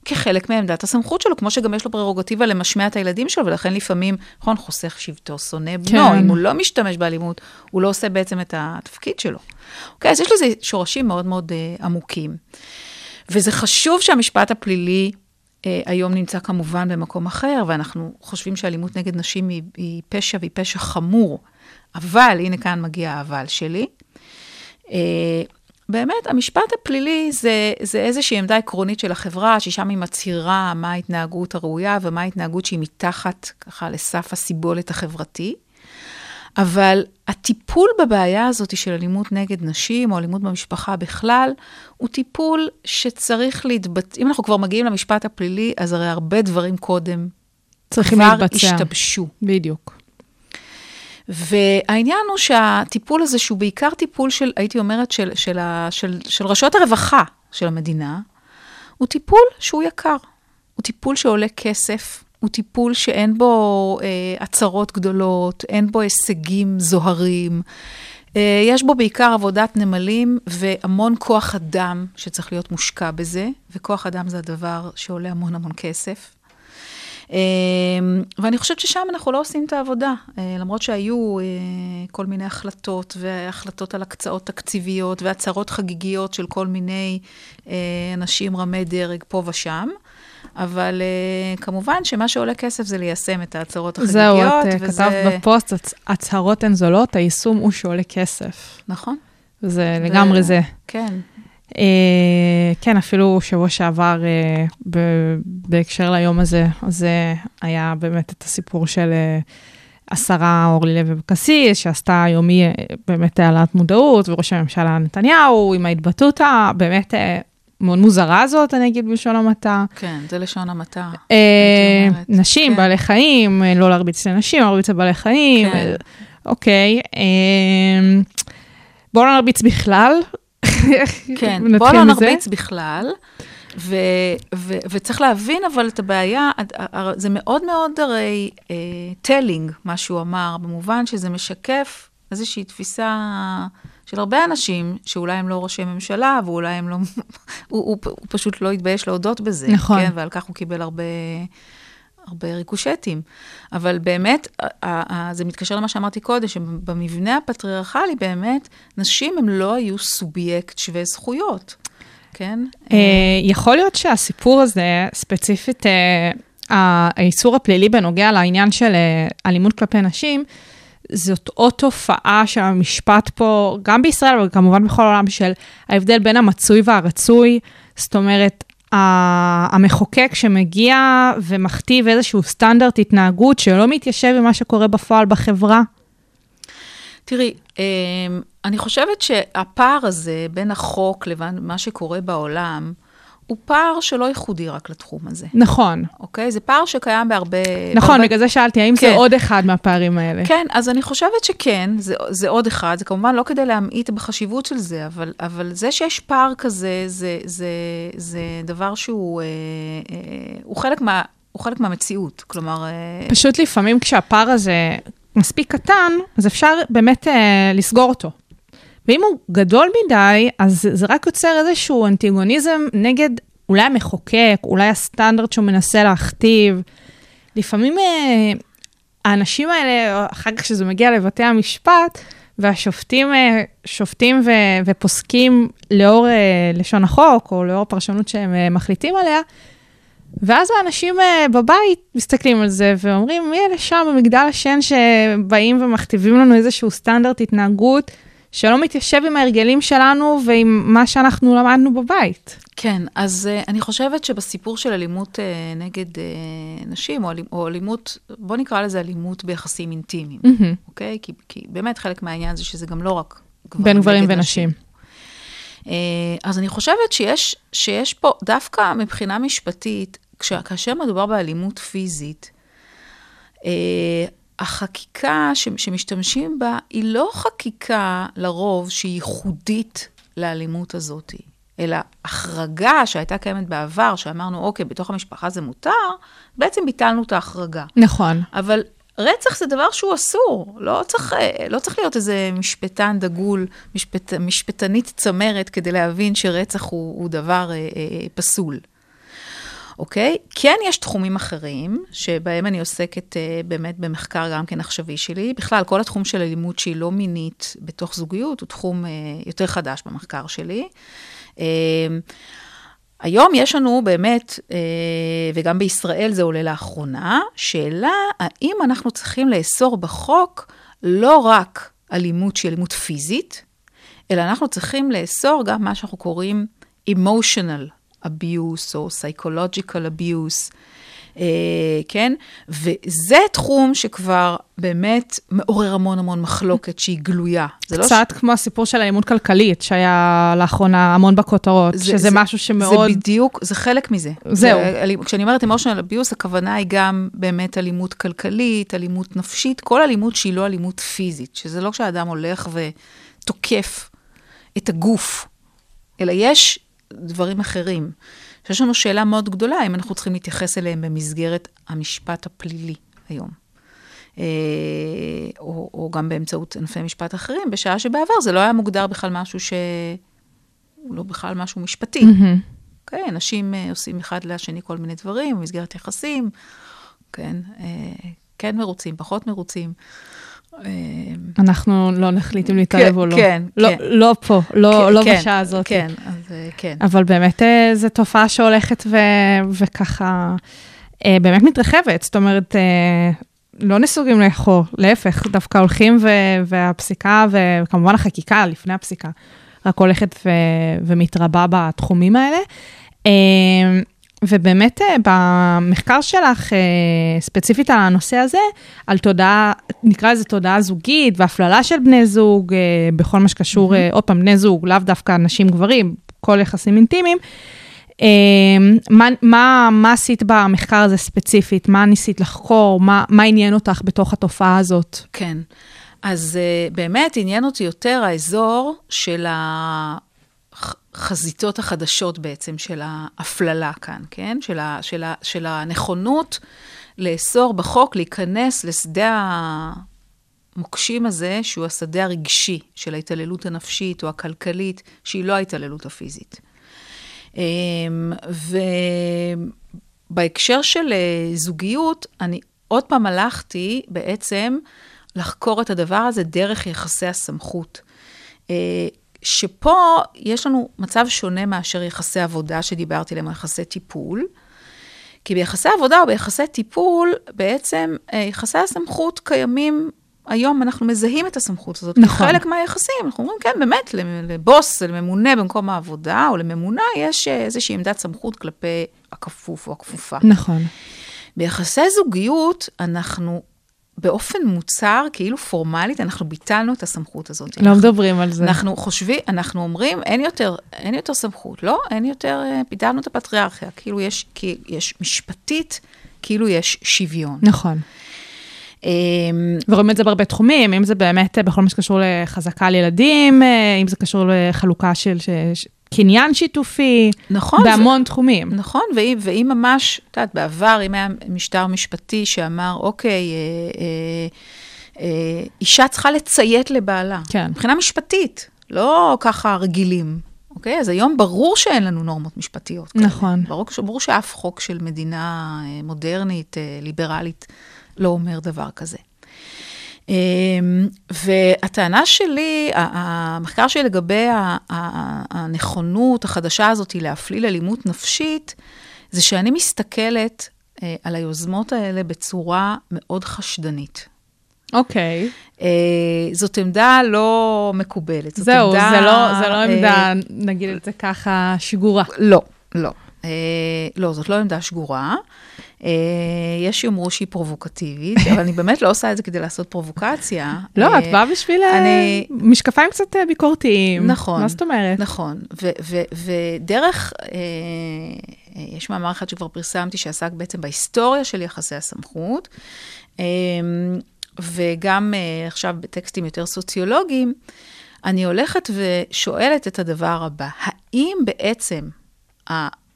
כחלק מעמדת הסמכות שלו, כמו שגם יש לו פררוגטיבה למשמע את הילדים שלו, ולכן לפעמים, נכון, חוסך שבטו, שונא בנו, כן. אם הוא לא משתמש באלימות, הוא לא עושה בעצם את התפקיד שלו. אוקיי, אז יש לזה שורשים מאוד מאוד אה, עמוקים. וזה חשוב שהמשפט הפלילי אה, היום נמצא כמובן במקום אחר, ואנחנו חושבים שאלימות נגד נשים היא, היא פשע והיא פשע חמור. אבל, הנה כאן מגיע האבל שלי. אה, באמת, המשפט הפלילי זה, זה איזושהי עמדה עקרונית של החברה, ששם היא מצהירה מה ההתנהגות הראויה ומה ההתנהגות שהיא מתחת, ככה, לסף הסיבולת החברתי. אבל הטיפול בבעיה הזאת של אלימות נגד נשים, או אלימות במשפחה בכלל, הוא טיפול שצריך להתבצע, אם אנחנו כבר מגיעים למשפט הפלילי, אז הרי הרבה דברים קודם צריכים כבר להתבצע. השתבשו. בדיוק. והעניין הוא שהטיפול הזה, שהוא בעיקר טיפול של, הייתי אומרת, של, של, ה, של, של רשויות הרווחה של המדינה, הוא טיפול שהוא יקר. הוא טיפול שעולה כסף, הוא טיפול שאין בו אה, הצהרות גדולות, אין בו הישגים זוהרים. אה, יש בו בעיקר עבודת נמלים והמון כוח אדם שצריך להיות מושקע בזה, וכוח אדם זה הדבר שעולה המון המון כסף. אה, ואני חושבת ששם אנחנו לא עושים את העבודה, אה, למרות שהיו אה, כל מיני החלטות, והחלטות על הקצאות תקציביות, והצהרות חגיגיות של כל מיני אה, אנשים רמי דרג פה ושם. אבל uh, כמובן שמה שעולה כסף זה ליישם את ההצהרות החגיגיות. זהו, את אה, וזה... כתבת בפוסט, הצ- הצהרות הן זולות, היישום הוא שעולה כסף. נכון. זה לגמרי זה. כן. אה, כן, אפילו שבוע שעבר, אה, ב- בהקשר ליום הזה, אז זה היה באמת את הסיפור של אה, השרה אורלי לוי אבקסיס, שעשתה יומי אה, באמת העלאת מודעות, וראש הממשלה נתניהו, עם ההתבטאות הבאמת אה, מאוד מוזרה הזאת, אני אגיד בלשון המעטה. כן, זה לשון המעטה. אה, אומרת. נשים, כן. בעלי חיים, אה, לא להרביץ לנשים, להרביץ לבעלי חיים. כן. אה, אוקיי. אה, בואו לא נרביץ בכלל. כן, נתחיל בוא לא מזה. נרביץ בכלל. ו, ו, וצריך להבין אבל את הבעיה, זה מאוד מאוד הרי telling, מה שהוא אמר, במובן שזה משקף איזושהי תפיסה של הרבה אנשים, שאולי הם לא ראשי ממשלה, ואולי הם לא, [LAUGHS] הוא, הוא, הוא פשוט לא התבייש להודות בזה. נכון. כן, ועל כך הוא קיבל הרבה, הרבה ריקושטים. אבל באמת, זה מתקשר למה שאמרתי קודם, שבמבנה הפטריארכלי באמת, נשים הם לא היו סובייקט שווה זכויות, כן? אה, יכול להיות שהסיפור הזה, ספציפית, אה, האיסור הפלילי בנוגע לעניין של אה, אלימות כלפי נשים, זאת עוד תופעה שהמשפט פה, גם בישראל, אבל כמובן בכל העולם, של ההבדל בין המצוי והרצוי. זאת אומרת, המחוקק שמגיע ומכתיב איזשהו סטנדרט התנהגות שלא מתיישב עם מה שקורה בפועל בחברה. תראי, אמ, אני חושבת שהפער הזה בין החוק לבין מה שקורה בעולם, הוא פער שלא ייחודי רק לתחום הזה, נכון, אוקיי? זה פער שקיים בהרבה... נכון, בהרבה... בגלל זה שאלתי, האם כן. זה עוד אחד מהפערים האלה? כן, אז אני חושבת שכן, זה, זה עוד אחד, זה כמובן לא כדי להמעיט בחשיבות של זה, אבל, אבל זה שיש פער כזה, זה, זה, זה דבר שהוא אה, אה, הוא חלק, מה, הוא חלק מהמציאות. כלומר, אה, פשוט לפעמים כשהפער הזה מספיק קטן, אז אפשר באמת אה, לסגור אותו. ואם הוא גדול מדי, אז זה רק יוצר איזשהו אנטיגוניזם נגד אולי המחוקק, אולי הסטנדרט שהוא מנסה להכתיב. לפעמים אה, האנשים האלה, אחר כך כשזה מגיע לבתי המשפט, והשופטים אה, שופטים ו- ופוסקים לאור אה, לשון החוק, או לאור הפרשנות שהם אה, מחליטים עליה, ואז האנשים אה, בבית מסתכלים על זה ואומרים, מי אלה שם במגדל השן שבאים ומכתיבים לנו איזשהו סטנדרט התנהגות שלא מתיישב עם ההרגלים שלנו ועם מה שאנחנו למדנו בבית. כן, אז uh, אני חושבת שבסיפור של אלימות uh, נגד uh, נשים, או, או אלימות, בוא נקרא לזה אלימות ביחסים אינטימיים, מהמם. אוקיי? כי, כי באמת חלק מהעניין זה שזה גם לא רק גברים בין גברים ונשים. Uh, אז אני חושבת שיש, שיש פה, דווקא מבחינה משפטית, כש, כאשר מדובר באלימות פיזית, uh, החקיקה ש, שמשתמשים בה היא לא חקיקה לרוב שהיא ייחודית לאלימות הזאת, אלא החרגה שהייתה קיימת בעבר, שאמרנו, אוקיי, בתוך המשפחה זה מותר, בעצם ביטלנו את ההחרגה. נכון. אבל רצח זה דבר שהוא אסור, לא צריך, אה, לא צריך להיות איזה משפטן דגול, משפט, משפטנית צמרת כדי להבין שרצח הוא, הוא דבר אה, אה, פסול. אוקיי? כן יש תחומים אחרים, שבהם אני עוסקת אה, באמת במחקר גם כן עכשווי שלי. בכלל, כל התחום של אלימות שהיא לא מינית בתוך זוגיות, הוא תחום אה, יותר חדש במחקר שלי. אה, היום יש לנו באמת, אה, וגם בישראל זה עולה לאחרונה, שאלה האם אנחנו צריכים לאסור בחוק לא רק אלימות שהיא אלימות פיזית, אלא אנחנו צריכים לאסור גם מה שאנחנו קוראים emotional abuse או psychological abuse, אה, כן? וזה תחום שכבר באמת מעורר המון המון מחלוקת שהיא גלויה. זה לא קצת כמו הסיפור של אלימות כלכלית, שהיה לאחרונה המון בכותרות, זה- שזה זה- משהו שמאוד... זה בדיוק, זה חלק מזה. זהו. זה, כשאני אומרת emotional abuse, הכוונה היא גם באמת אלימות כלכלית, אלימות נפשית, כל אלימות שהיא לא אלימות פיזית, שזה לא כשאדם הולך ותוקף את הגוף, אלא יש דברים אחרים. שיש לנו שאלה מאוד גדולה, אם אנחנו צריכים להתייחס אליהם במסגרת המשפט הפלילי היום. אה, או, או גם באמצעות ענפי משפט אחרים, בשעה שבעבר זה לא היה מוגדר בכלל משהו ש... הוא לא בכלל משהו משפטי. מהמם. כן, אנשים אה, עושים אחד לשני כל מיני דברים במסגרת יחסים, כן, אה, כן מרוצים, פחות מרוצים. אה, אנחנו לא נחליט אם להתערב כן, או לא. כן, לא, כן. לא פה, לא, כן, לא כן, בשעה הזאת. כן, אז אה, כן. אבל באמת אה, זו תופעה שהולכת ו... וככה באמת מתרחבת. זאת אומרת, לא נסוגים לאחור, להפך, דווקא הולכים ו... והפסיקה, וכמובן החקיקה לפני הפסיקה, רק הולכת ו, ומתרבה בתחומים האלה. ובאמת אה, במחקר שלך, אה, ספציפית על הנושא הזה, על תודעה, נקרא לזה תודעה זוגית והפללה של בני זוג, אה, בכל מה שקשור, mm-hmm. עוד פעם, בני זוג, לאו דווקא נשים גברים, כל יחסים אינטימיים. מה, מה, מה עשית במחקר הזה ספציפית? מה ניסית לחקור? מה, מה עניין אותך בתוך התופעה הזאת? כן. אז באמת עניין אותי יותר האזור של ה... החזיתות החדשות בעצם של ההפללה כאן, כן? של, ה, של, ה, של הנכונות לאסור בחוק, להיכנס לשדה המוקשים הזה, שהוא השדה הרגשי של ההתעללות הנפשית או הכלכלית, שהיא לא ההתעללות הפיזית. אמ, ובהקשר של אה, זוגיות, אני עוד פעם הלכתי בעצם לחקור את הדבר הזה דרך יחסי הסמכות. שפה יש לנו מצב שונה מאשר יחסי עבודה שדיברתי עליהם, יחסי טיפול. כי ביחסי עבודה או ביחסי טיפול, בעצם אה, יחסי הסמכות קיימים, היום אנחנו מזהים את הסמכות הזאת. נכון. כחלק מהיחסים, אנחנו אומרים, כן, באמת, לבוס, לממונה במקום העבודה, או לממונה, יש אה, איזושהי עמדת סמכות כלפי הכפוף או הכפופה. נכון. ביחסי זוגיות, אנחנו באופן מוצהר, כאילו פורמלית, אנחנו ביטלנו את הסמכות הזאת. לא אנחנו, מדברים על זה. אנחנו חושבים, אנחנו אומרים, אין יותר, אין יותר סמכות. לא, אין יותר, אה, ביטלנו את הפטריארכיה. כאילו יש, כי יש משפטית, כאילו יש שוויון. נכון. אמ, ורואים את זה בהרבה תחומים, אם זה באמת אה, בכל מה שקשור לחזקה על ילדים, אה, אם זה קשור לחלוקה של, קניין שיתופי, נכון, בהמון זה, תחומים. נכון, ואם, ואם ממש, את יודעת, בעבר, אם היה משטר משפטי שאמר, אוקיי, אה, אה, אה, אישה צריכה לציית לבעלה. כן. מבחינה משפטית, לא ככה רגילים. אוקיי? אז היום ברור שאין לנו נורמות משפטיות. נכון. ברור, ברור שאף חוק של מדינה אה, מודרנית, אה, ליברלית, לא אומר דבר כזה. אמ, והטענה שלי, המחקר שלי לגבי הנכונות החדשה הזאת להפליל אלימות נפשית, זה שאני מסתכלת אה, על היוזמות האלה בצורה מאוד חשדנית. אוקיי. Okay. אה, זאת עמדה לא מקובלת. זהו, עמדה, זה לא, זה לא עמדה, אה, נגיד את זה ככה, שגורה. לא, לא. אה, לא, זאת לא עמדה שגורה. אה, יש שיאמרו שהיא פרובוקטיבית, [LAUGHS] אבל אני באמת לא עושה את זה כדי לעשות פרובוקציה. לא, את אה, באה בשביל אני... משקפיים קצת ביקורתיים. נכון. מה זאת אומרת? נכון, ודרך, יש מאמר אחד שכבר פרסמתי, שעסק בעצם בהיסטוריה של יחסי הסמכות, וגם עכשיו בטקסטים יותר סוציולוגיים, אני הולכת ושואלת את הדבר הבא, האם בעצם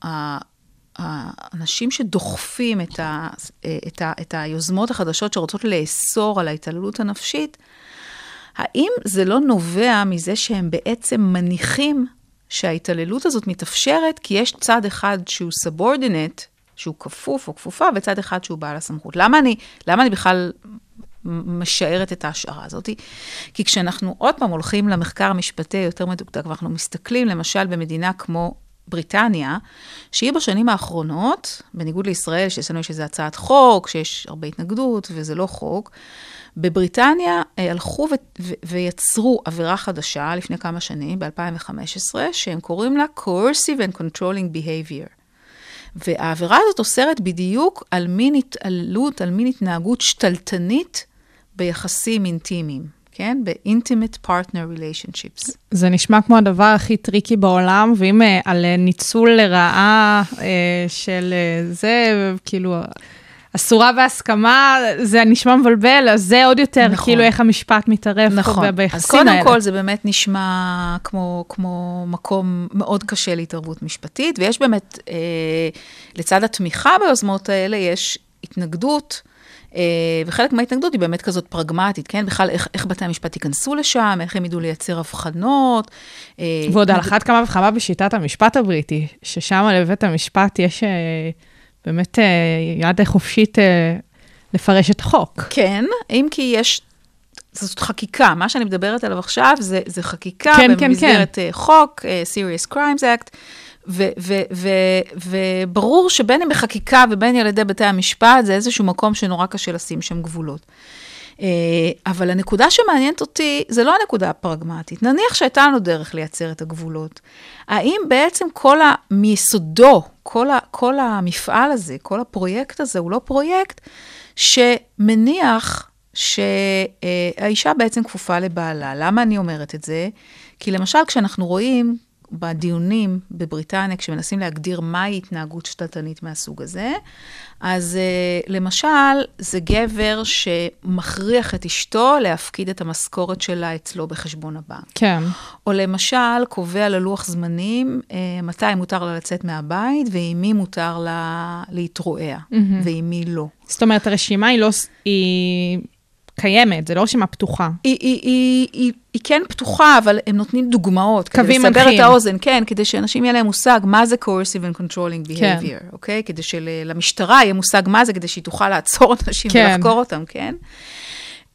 האנשים שדוחפים את, ה, את, ה, את היוזמות החדשות שרוצות לאסור על ההתעללות הנפשית, האם זה לא נובע מזה שהם בעצם מניחים שההתעללות הזאת מתאפשרת כי יש צד אחד שהוא סבורדינט, שהוא כפוף או כפופה, וצד אחד שהוא בעל הסמכות. למה אני, למה אני בכלל משערת את ההשערה הזאת? כי כשאנחנו עוד פעם הולכים למחקר המשפטי יותר מדוקדק, ואנחנו מסתכלים למשל במדינה כמו בריטניה, שהיא בשנים האחרונות, בניגוד לישראל, שאצלנו יש איזו הצעת חוק, שיש הרבה התנגדות וזה לא חוק, בבריטניה אה, הלכו ו- ו- ויצרו עבירה חדשה לפני כמה שנים, ב-2015, שהם קוראים לה coercive and controlling behavior. והעבירה הזאת אוסרת בדיוק על מין התעללות, על מין התנהגות שתלטנית ביחסים אינטימיים. כן? ב-intimate partner relationships. זה נשמע כמו הדבר הכי tricky בעולם, ואם uh, על uh, ניצול לרעה uh, של זה, כאילו, אסורה בהסכמה, זה נשמע מבלבל, אז זה עוד יותר, נכון. כאילו, איך המשפט מתערב נכון. פה ביחסים האלה. אז קודם כל, זה באמת נשמע כמו, כמו מקום מאוד קשה להתערבות משפטית, ויש באמת, אה, לצד התמיכה ביוזמות האלה, יש התנגדות. אה, וחלק מההתנגדות היא באמת כזאת פרגמטית, כן? בכלל, איך, איך בתי המשפט ייכנסו לשם, איך הם ידעו לייצר הבחנות. אה, ועוד על אחת כמה וכמה בשיטת המשפט הבריטי, ששם לבית המשפט יש אה, באמת יד חופשית לפרש את החוק. כן, אם כי יש זאת חקיקה, מה שאני מדברת עליו עכשיו זה, זה חקיקה כן, כן במסגרת כן, כן. חוק, uh, Serious Crimes Act, וברור שבין אם בחקיקה ובין אם על ידי בתי המשפט, זה איזשהו מקום שנורא קשה לשים שם גבולות. אה, אבל הנקודה שמעניינת אותי, זה לא הנקודה הפרגמטית. נניח שהייתה לנו דרך לייצר את הגבולות. האם בעצם כל ה... מיסודו, כל, ה... כל המפעל הזה, כל הפרויקט הזה, הוא לא פרויקט שמניח שהאישה בעצם כפופה לבעלה. למה אני אומרת את זה? כי למשל, כשאנחנו רואים בדיונים בבריטניה, כשמנסים להגדיר מהי התנהגות שתלטנית מהסוג הזה, אז uh, למשל, זה גבר שמכריח את אשתו להפקיד את המשכורת שלה אצלו בחשבון הבנק. כן. או למשל, קובע ללוח זמנים uh, מתי מותר לה לצאת מהבית, ועם מי מותר לה להתרועע, mm-hmm. ועם מי לא. זאת אומרת, הרשימה היא לא... היא קיימת, זה לא רשימה פתוחה. היא, היא, היא, היא, היא כן פתוחה, אבל הם נותנים דוגמאות. קווים כדי לסבר מנחים. את האוזן, כן, כדי שאנשים יהיה להם מושג מה זה coercive and controlling כן. behavior, אוקיי? כדי שלמשטרה יהיה מושג מה זה, כדי שהיא תוכל לעצור אנשים כן. ולחקור אותם, כן?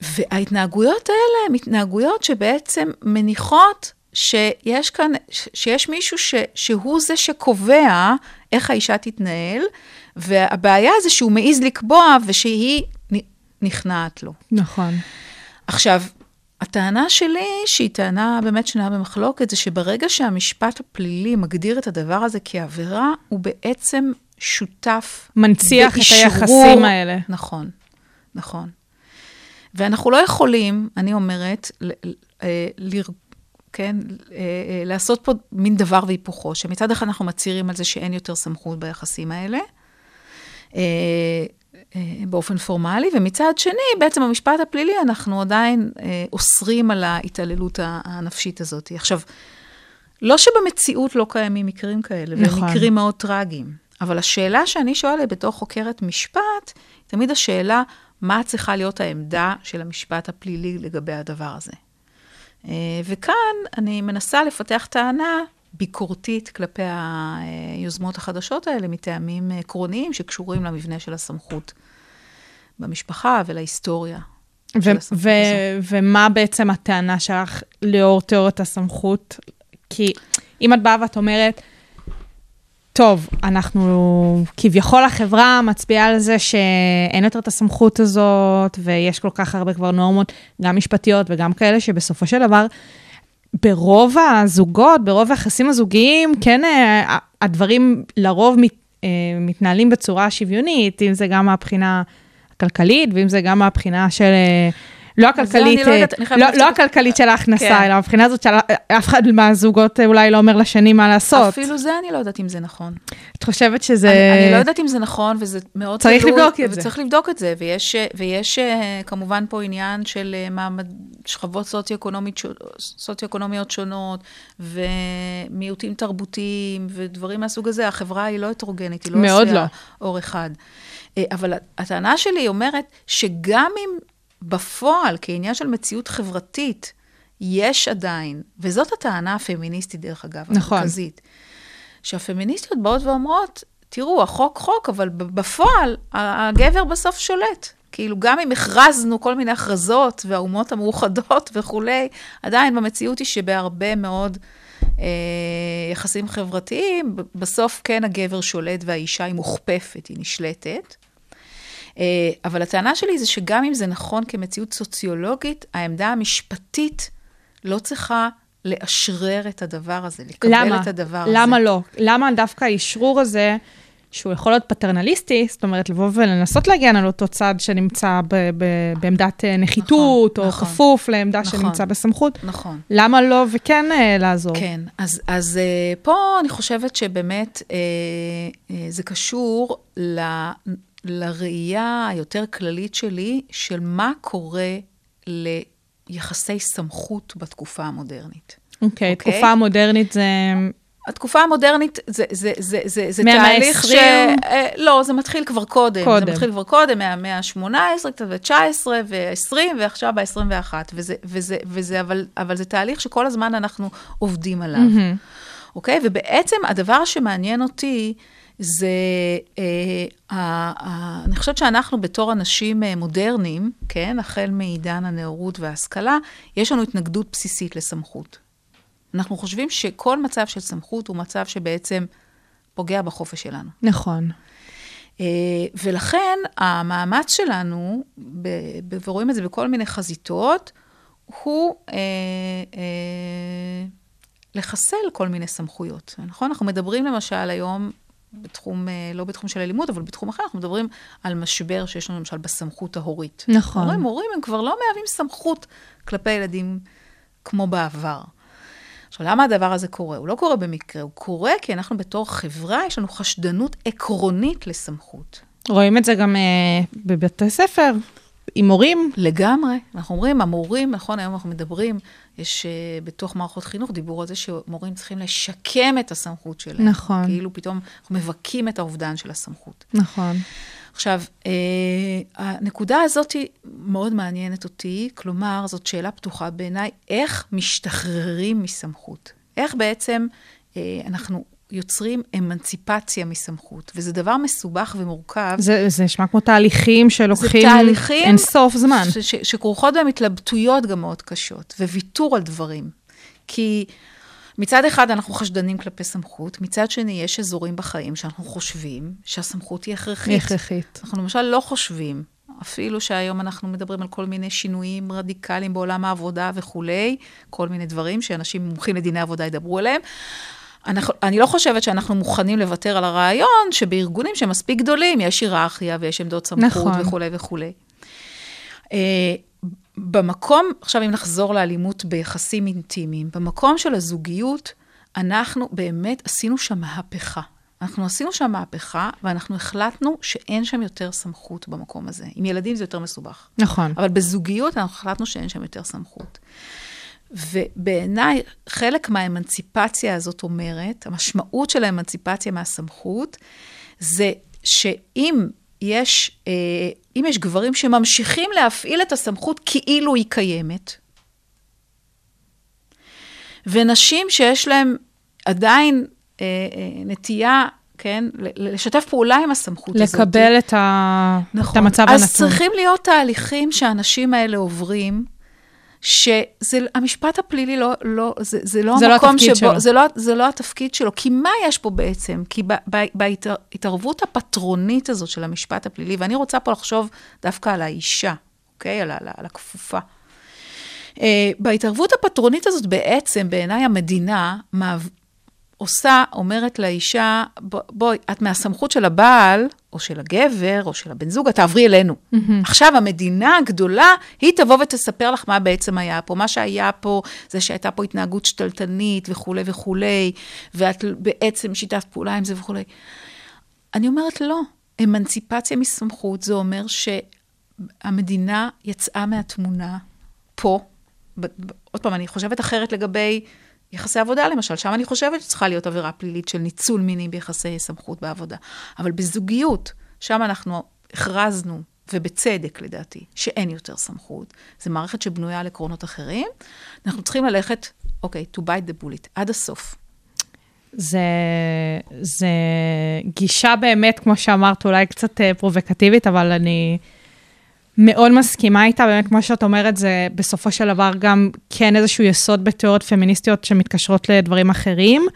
וההתנהגויות האלה הן התנהגויות שבעצם מניחות שיש כאן, שיש מישהו ש, שהוא זה שקובע איך האישה תתנהל, והבעיה זה שהוא מעז לקבוע ושהיא נכנעת לו. נכון. עכשיו, הטענה שלי, שהיא טענה באמת שנויה במחלוקת, זה שברגע שהמשפט הפלילי מגדיר את הדבר הזה כעבירה, הוא בעצם שותף מנציח את באשרור- היחסים האלה. נכון, נכון. ואנחנו לא יכולים, אני אומרת, ל, ל, אה, לר, כן, אה, אה, לעשות פה מין דבר והיפוכו, שמצד אחד אנחנו מצהירים על זה שאין יותר סמכות ביחסים האלה, באופן פורמלי, ומצד שני, בעצם במשפט הפלילי אנחנו עדיין אה, אוסרים על ההתעללות הנפשית הזאת. עכשיו, לא שבמציאות לא קיימים מקרים כאלה, נכון. מקרים מאוד טרגיים, אבל השאלה שאני שואלת בתור חוקרת משפט, תמיד השאלה, מה צריכה להיות העמדה של המשפט הפלילי לגבי הדבר הזה. אה, וכאן אני מנסה לפתח טענה ביקורתית כלפי היוזמות החדשות האלה, מטעמים עקרוניים שקשורים למבנה של הסמכות במשפחה ולהיסטוריה. ו- ו- ומה בעצם הטענה שלך לאור תיאוריית הסמכות? כי אם את באה ואת אומרת, טוב, אנחנו, כביכול החברה מצביעה על זה שאין יותר את הסמכות הזאת, ויש כל כך הרבה כבר נורמות, גם משפטיות וגם כאלה, שבסופו של דבר, ברוב הזוגות, ברוב היחסים הזוגיים, כן, אה, הדברים לרוב מת, אה, מתנהלים בצורה שוויונית, אם זה גם מהבחינה הכלכלית, ואם זה גם מהבחינה של... לא הכלכלית, לא אה, יודעת, לא, לא. הכלכלית של ההכנסה, כן. אלא הבחינה הזאת של אף אחד מהזוגות אה, אולי לא אומר לשני מה לעשות. אפילו זה אני לא יודעת אם זה נכון. את חושבת שזה... אני, אני לא יודעת אם זה נכון, וזה מאוד צריך תלוי, לבדוק את זה. וצריך לבדוק את זה, ויש, ויש אה, כמובן פה עניין של מעמד, שכבות סוציו-אקונומיות שונות, ומיעוטים תרבותיים, ודברים מהסוג הזה. החברה היא לא הטרוגנית, היא לא עשויה לא. אור אחד. אבל הטענה שלי אומרת שגם אם בפועל, כעניין של מציאות חברתית, יש עדיין, וזאת הטענה הפמיניסטית, דרך אגב, נכון. המרכזית, שהפמיניסטיות באות ואומרות, תראו, החוק חוק, אבל בפועל, הגבר בסוף שולט. כאילו, גם אם הכרזנו כל מיני הכרזות, והאומות המאוחדות [LAUGHS] וכולי, עדיין במציאות היא שבהרבה מאוד אה, יחסים חברתיים, בסוף כן הגבר שולט והאישה היא מוכפפת, היא נשלטת. אה, אבל הטענה שלי זה שגם אם זה נכון כמציאות סוציולוגית, העמדה המשפטית לא צריכה לאשרר את הדבר הזה, לקבל למה? את הדבר הזה. למה לא? למה דווקא האשרור הזה, שהוא יכול להיות פטרנליסטי, זאת אומרת, לבוא ולנסות להגן על אותו צד שנמצא ב- ב- בעמדת אה, נחיתות, נכון, או נכון. כפוף לעמדה נכון. שנמצא בסמכות, נכון. למה לא וכן אה, לעזור? כן, אז, אז uh, פה אני חושבת שבאמת uh, uh, זה קשור ל, לראייה היותר כללית שלי של מה קורה ליחסי סמכות בתקופה המודרנית. אוקיי, אוקיי. תקופה מודרנית זה... התקופה המודרנית זה, זה, זה, זה, זה תהליך ש... ה-20? אה, לא, זה מתחיל כבר קודם. קודם. זה מתחיל כבר קודם, מהמאה ה-18, קצת ו-19 ו-20, ועכשיו ה-21. וזה, וזה, וזה, אבל, אבל זה תהליך שכל הזמן אנחנו עובדים עליו. מהמם. אוקיי? ובעצם הדבר שמעניין אותי זה, אה, אה, אני חושבת שאנחנו בתור אנשים אה, מודרניים, כן, החל מעידן הנאורות וההשכלה, יש לנו התנגדות בסיסית לסמכות. אנחנו חושבים שכל מצב של סמכות הוא מצב שבעצם פוגע בחופש שלנו. נכון. אה, ולכן המאמץ שלנו, ב- ב- ורואים את זה בכל מיני חזיתות, הוא אה, אה, לחסל כל מיני סמכויות. נכון? אנחנו מדברים למשל היום, בתחום, אה, לא בתחום של אלימות, אבל בתחום אחר, אנחנו מדברים על משבר שיש לנו למשל בסמכות ההורית. נכון. הורים, הורים הם כבר לא מהווים סמכות כלפי ילדים כמו בעבר. עכשיו, למה הדבר הזה קורה? הוא לא קורה במקרה, הוא קורה כי אנחנו בתור חברה, יש לנו חשדנות עקרונית לסמכות. רואים את זה גם אה, בבתי ספר, עם מורים. לגמרי. אנחנו אומרים, המורים, נכון, היום אנחנו מדברים, יש uh, בתוך מערכות חינוך דיבור על זה שמורים צריכים לשקם את הסמכות שלהם. נכון. כאילו פתאום אנחנו מבכים את האובדן של הסמכות. נכון. עכשיו, אה, הנקודה הזאת היא מאוד מעניינת אותי, כלומר, זאת שאלה פתוחה בעיניי, איך משתחררים מסמכות? איך בעצם אה, אנחנו יוצרים אמנציפציה מסמכות? וזה דבר מסובך ומורכב. זה זה נשמע כמו תהליכים שלוקחים תהליכים אין סוף זמן. ש- ש- שכרוכות בהם התלבטויות גם מאוד קשות, וויתור על דברים. כי מצד אחד אנחנו חשדנים כלפי סמכות, מצד שני יש אזורים בחיים שאנחנו חושבים שהסמכות היא הכרחית. הכרחית. אנחנו למשל לא חושבים, אפילו שהיום אנחנו מדברים על כל מיני שינויים רדיקליים בעולם העבודה וכולי, כל מיני דברים שאנשים מומחים לדיני עבודה ידברו עליהם. אנחנו, אני לא חושבת שאנחנו מוכנים לוותר על הרעיון שבארגונים שהם מספיק גדולים, יש היררכיה ויש עמדות סמכות נכון. וכולי וכולי. Uh, במקום, עכשיו אם נחזור לאלימות ביחסים אינטימיים, במקום של הזוגיות, אנחנו באמת עשינו שם מהפכה. אנחנו עשינו שם מהפכה, ואנחנו החלטנו שאין שם יותר סמכות במקום הזה. עם ילדים זה יותר מסובך. נכון. אבל בזוגיות אנחנו החלטנו שאין שם יותר סמכות. ובעיניי, חלק מהאמנציפציה הזאת אומרת, המשמעות של האמנציפציה מהסמכות, זה שאם יש, אה, אם יש גברים שממשיכים להפעיל את הסמכות כאילו היא קיימת, ונשים שיש להם עדיין אה, אה, נטייה, כן, לשתף פעולה עם הסמכות הזאת. לקבל את, ה... נכון. את המצב אז הנתון. צריכים להיות תהליכים שהאנשים האלה עוברים, שהמשפט הפלילי לא, לא, זה, זה לא זה לא המקום התפקיד שבו, שלו. זה לא, זה לא התפקיד שלו. כי מה יש פה בעצם? כי ב- ב- בהתערבות הפטרונית הזאת של המשפט הפלילי, ואני רוצה פה לחשוב דווקא על האישה, אוקיי? על, על, על הכפופה. Uh, בהתערבות הפטרונית הזאת בעצם, בעיניי המדינה. עושה, אומרת לאישה, בואי, את מהסמכות של הבעל, או של הגבר, או של הבן זוג, את תעברי אלינו. Mm-hmm. עכשיו, המדינה הגדולה, היא תבוא ותספר לך מה בעצם היה פה. מה שהיה פה, זה שהייתה פה התנהגות שתלטנית וכולי וכולי, ואת בעצם שיתפת פעולה עם זה וכולי. אני אומרת, לא. אמנציפציה מסמכות, זה אומר שהמדינה יצאה מהתמונה פה. עוד פעם, אני חושבת אחרת לגבי יחסי עבודה, למשל. שם אני חושבת שצריכה להיות עבירה פלילית של ניצול מיני ביחסי סמכות בעבודה. אבל בזוגיות, שם אנחנו הכרזנו, ובצדק לדעתי, שאין יותר סמכות. זו מערכת שבנויה על עקרונות אחרים. אנחנו צריכים ללכת, אוקיי, okay, to bite the bullet, עד הסוף. זה, זה גישה באמת, כמו שאמרת, אולי קצת אה, פרובוקטיבית, אבל אני מאוד מסכימה איתה, באמת, כמו שאת אומרת, זה בסופו של דבר גם כן איזשהו יסוד בתיאוריות פמיניסטיות שמתקשרות לדברים אחרים.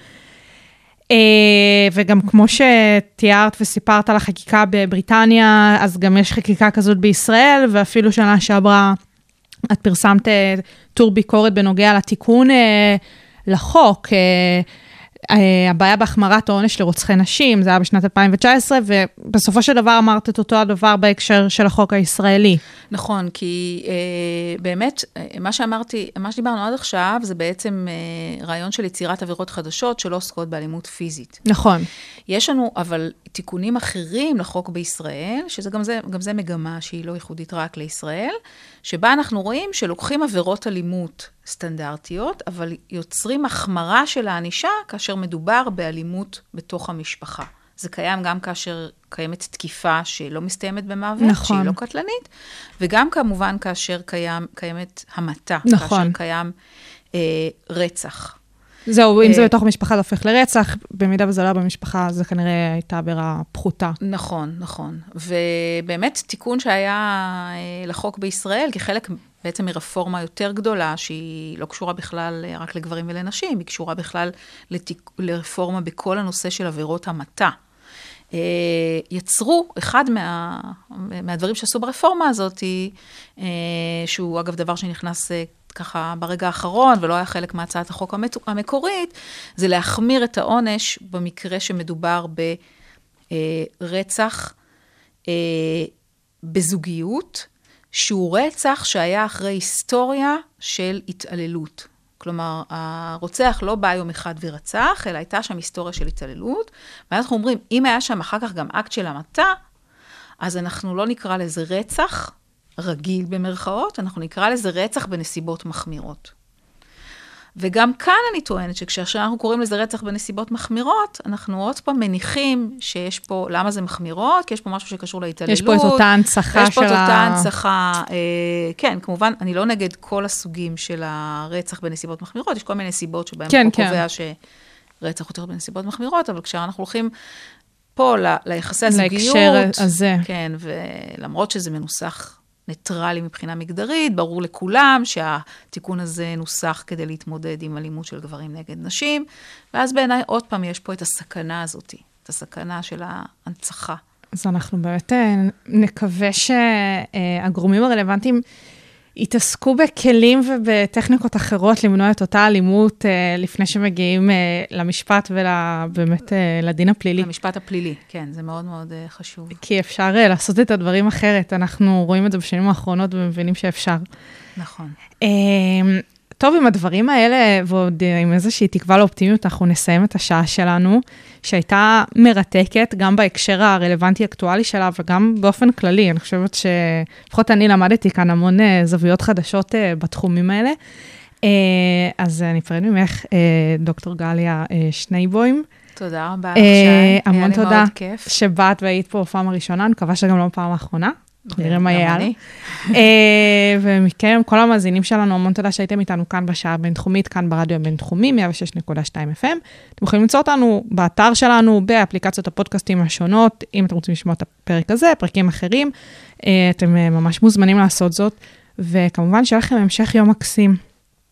אה, וגם כמו שתיארת וסיפרת על החקיקה בבריטניה, אז גם יש חקיקה כזאת בישראל, ואפילו שנה שעברה את פרסמת אה, טור ביקורת בנוגע לתיקון אה, לחוק. אה, הבעיה בהחמרת העונש לרוצחי נשים, זה היה בשנת 2019, ובסופו של דבר אמרת את אותו הדבר בהקשר של החוק הישראלי. נכון, כי אה, באמת, אה, מה שאמרתי, מה שדיברנו עד עכשיו, זה בעצם אה, רעיון של יצירת עבירות חדשות שלא עוסקות באלימות פיזית. נכון. יש לנו אבל תיקונים אחרים לחוק בישראל, שזה גם זה, גם זה מגמה שהיא לא ייחודית רק לישראל, שבה אנחנו רואים שלוקחים עבירות אלימות סטנדרטיות, אבל יוצרים החמרה של הענישה כאשר מדובר באלימות בתוך המשפחה. זה קיים גם כאשר קיימת תקיפה שלא מסתיימת במוות, נכון. שהיא לא קטלנית, וגם כמובן כאשר קיים, קיימת המתה, נכון. כאשר קיים אה, רצח. זהו, אם זה אה, בתוך המשפחה זה הופך לרצח, במידה וזה לא היה במשפחה, זה כנראה הייתה עבירה פחותה. נכון, נכון. ובאמת תיקון שהיה אה, לחוק בישראל, כחלק בעצם מרפורמה יותר גדולה, שהיא לא קשורה בכלל אה, רק לגברים ולנשים, היא קשורה בכלל לתיק, לרפורמה בכל הנושא של עבירות המתה. יצרו, אחד מה, מהדברים שעשו ברפורמה הזאת, שהוא אגב דבר שנכנס ככה ברגע האחרון ולא היה חלק מהצעת החוק המק- המקורית, זה להחמיר את העונש במקרה שמדובר ברצח אה, בזוגיות, שהוא רצח שהיה אחרי היסטוריה של התעללות. כלומר, הרוצח לא בא יום אחד ורצח, אלא הייתה שם היסטוריה של התעללות, ואנחנו אומרים, אם היה שם אחר כך גם אקט של המתה, אז אנחנו לא נקרא לזה רצח רגיל במרכאות, אנחנו נקרא לזה רצח בנסיבות מחמירות. וגם כאן אני טוענת שכשאנחנו קוראים לזה רצח בנסיבות מחמירות, אנחנו עוד פעם מניחים שיש פה, למה זה מחמירות? כי יש פה משהו שקשור להתעללות. יש פה את אותה הנצחה יש פה את של ה- אותה הנצחה, אה, כן, כמובן, אני לא נגד כל הסוגים של הרצח בנסיבות מחמירות, יש כל מיני סיבות שבהן כן, כן. קובע שרצח יותר בנסיבות מחמירות, אבל כשאנחנו הולכים פה ל- ליחסי הזוגיות, להקשר הזה. כן, ולמרות שזה מנוסח ניטרלי מבחינה מגדרית, ברור לכולם שהתיקון הזה נוסח כדי להתמודד עם אלימות של גברים נגד נשים, ואז בעיניי עוד פעם יש פה את הסכנה הזאת, את הסכנה של ההנצחה. אז אנחנו באמת אה, נקווה שהגורמים הרלוונטיים יתעסקו בכלים ובטכניקות אחרות למנוע את אותה אלימות אה, לפני שמגיעים אה, למשפט ובאמת אה, לדין הפלילי. המשפט הפלילי, כן, זה מאוד מאוד אה, חשוב. כי אפשר אה, לעשות את הדברים אחרת. אנחנו רואים את זה בשנים האחרונות ומבינים שאפשר. נכון. אה, טוב, עם הדברים האלה, ועוד אה, עם איזושהי תקווה לאופטימיות, אנחנו נסיים את השעה שלנו, שהייתה מרתקת, גם בהקשר הרלוונטי-אקטואלי שלה, וגם באופן כללי. אני חושבת שלפחות אני למדתי כאן המון אה, זוויות חדשות אה, בתחומים האלה. אז אני אפרד ממך, דוקטור גליה שנייבוים. תודה רבה, אה, שי. המון תודה. שבאת והיית פה בפעם הראשונה, אני מקווה שגם לא בפעם האחרונה. נראה מה יהיה. הלאה. אה, ומכם, כל המאזינים שלנו, המון תודה שהייתם איתנו כאן בשעה הבינתחומית, כאן ברדיו הבינתחומי, 106.2 FM. אתם יכולים למצוא אותנו באתר שלנו, באפליקציות הפודקאסטים השונות, אם אתם רוצים לשמוע את הפרק הזה, פרקים אחרים, אה, אתם אה, ממש מוזמנים לעשות זאת. וכמובן, שיהיה לכם המשך יום מקסים.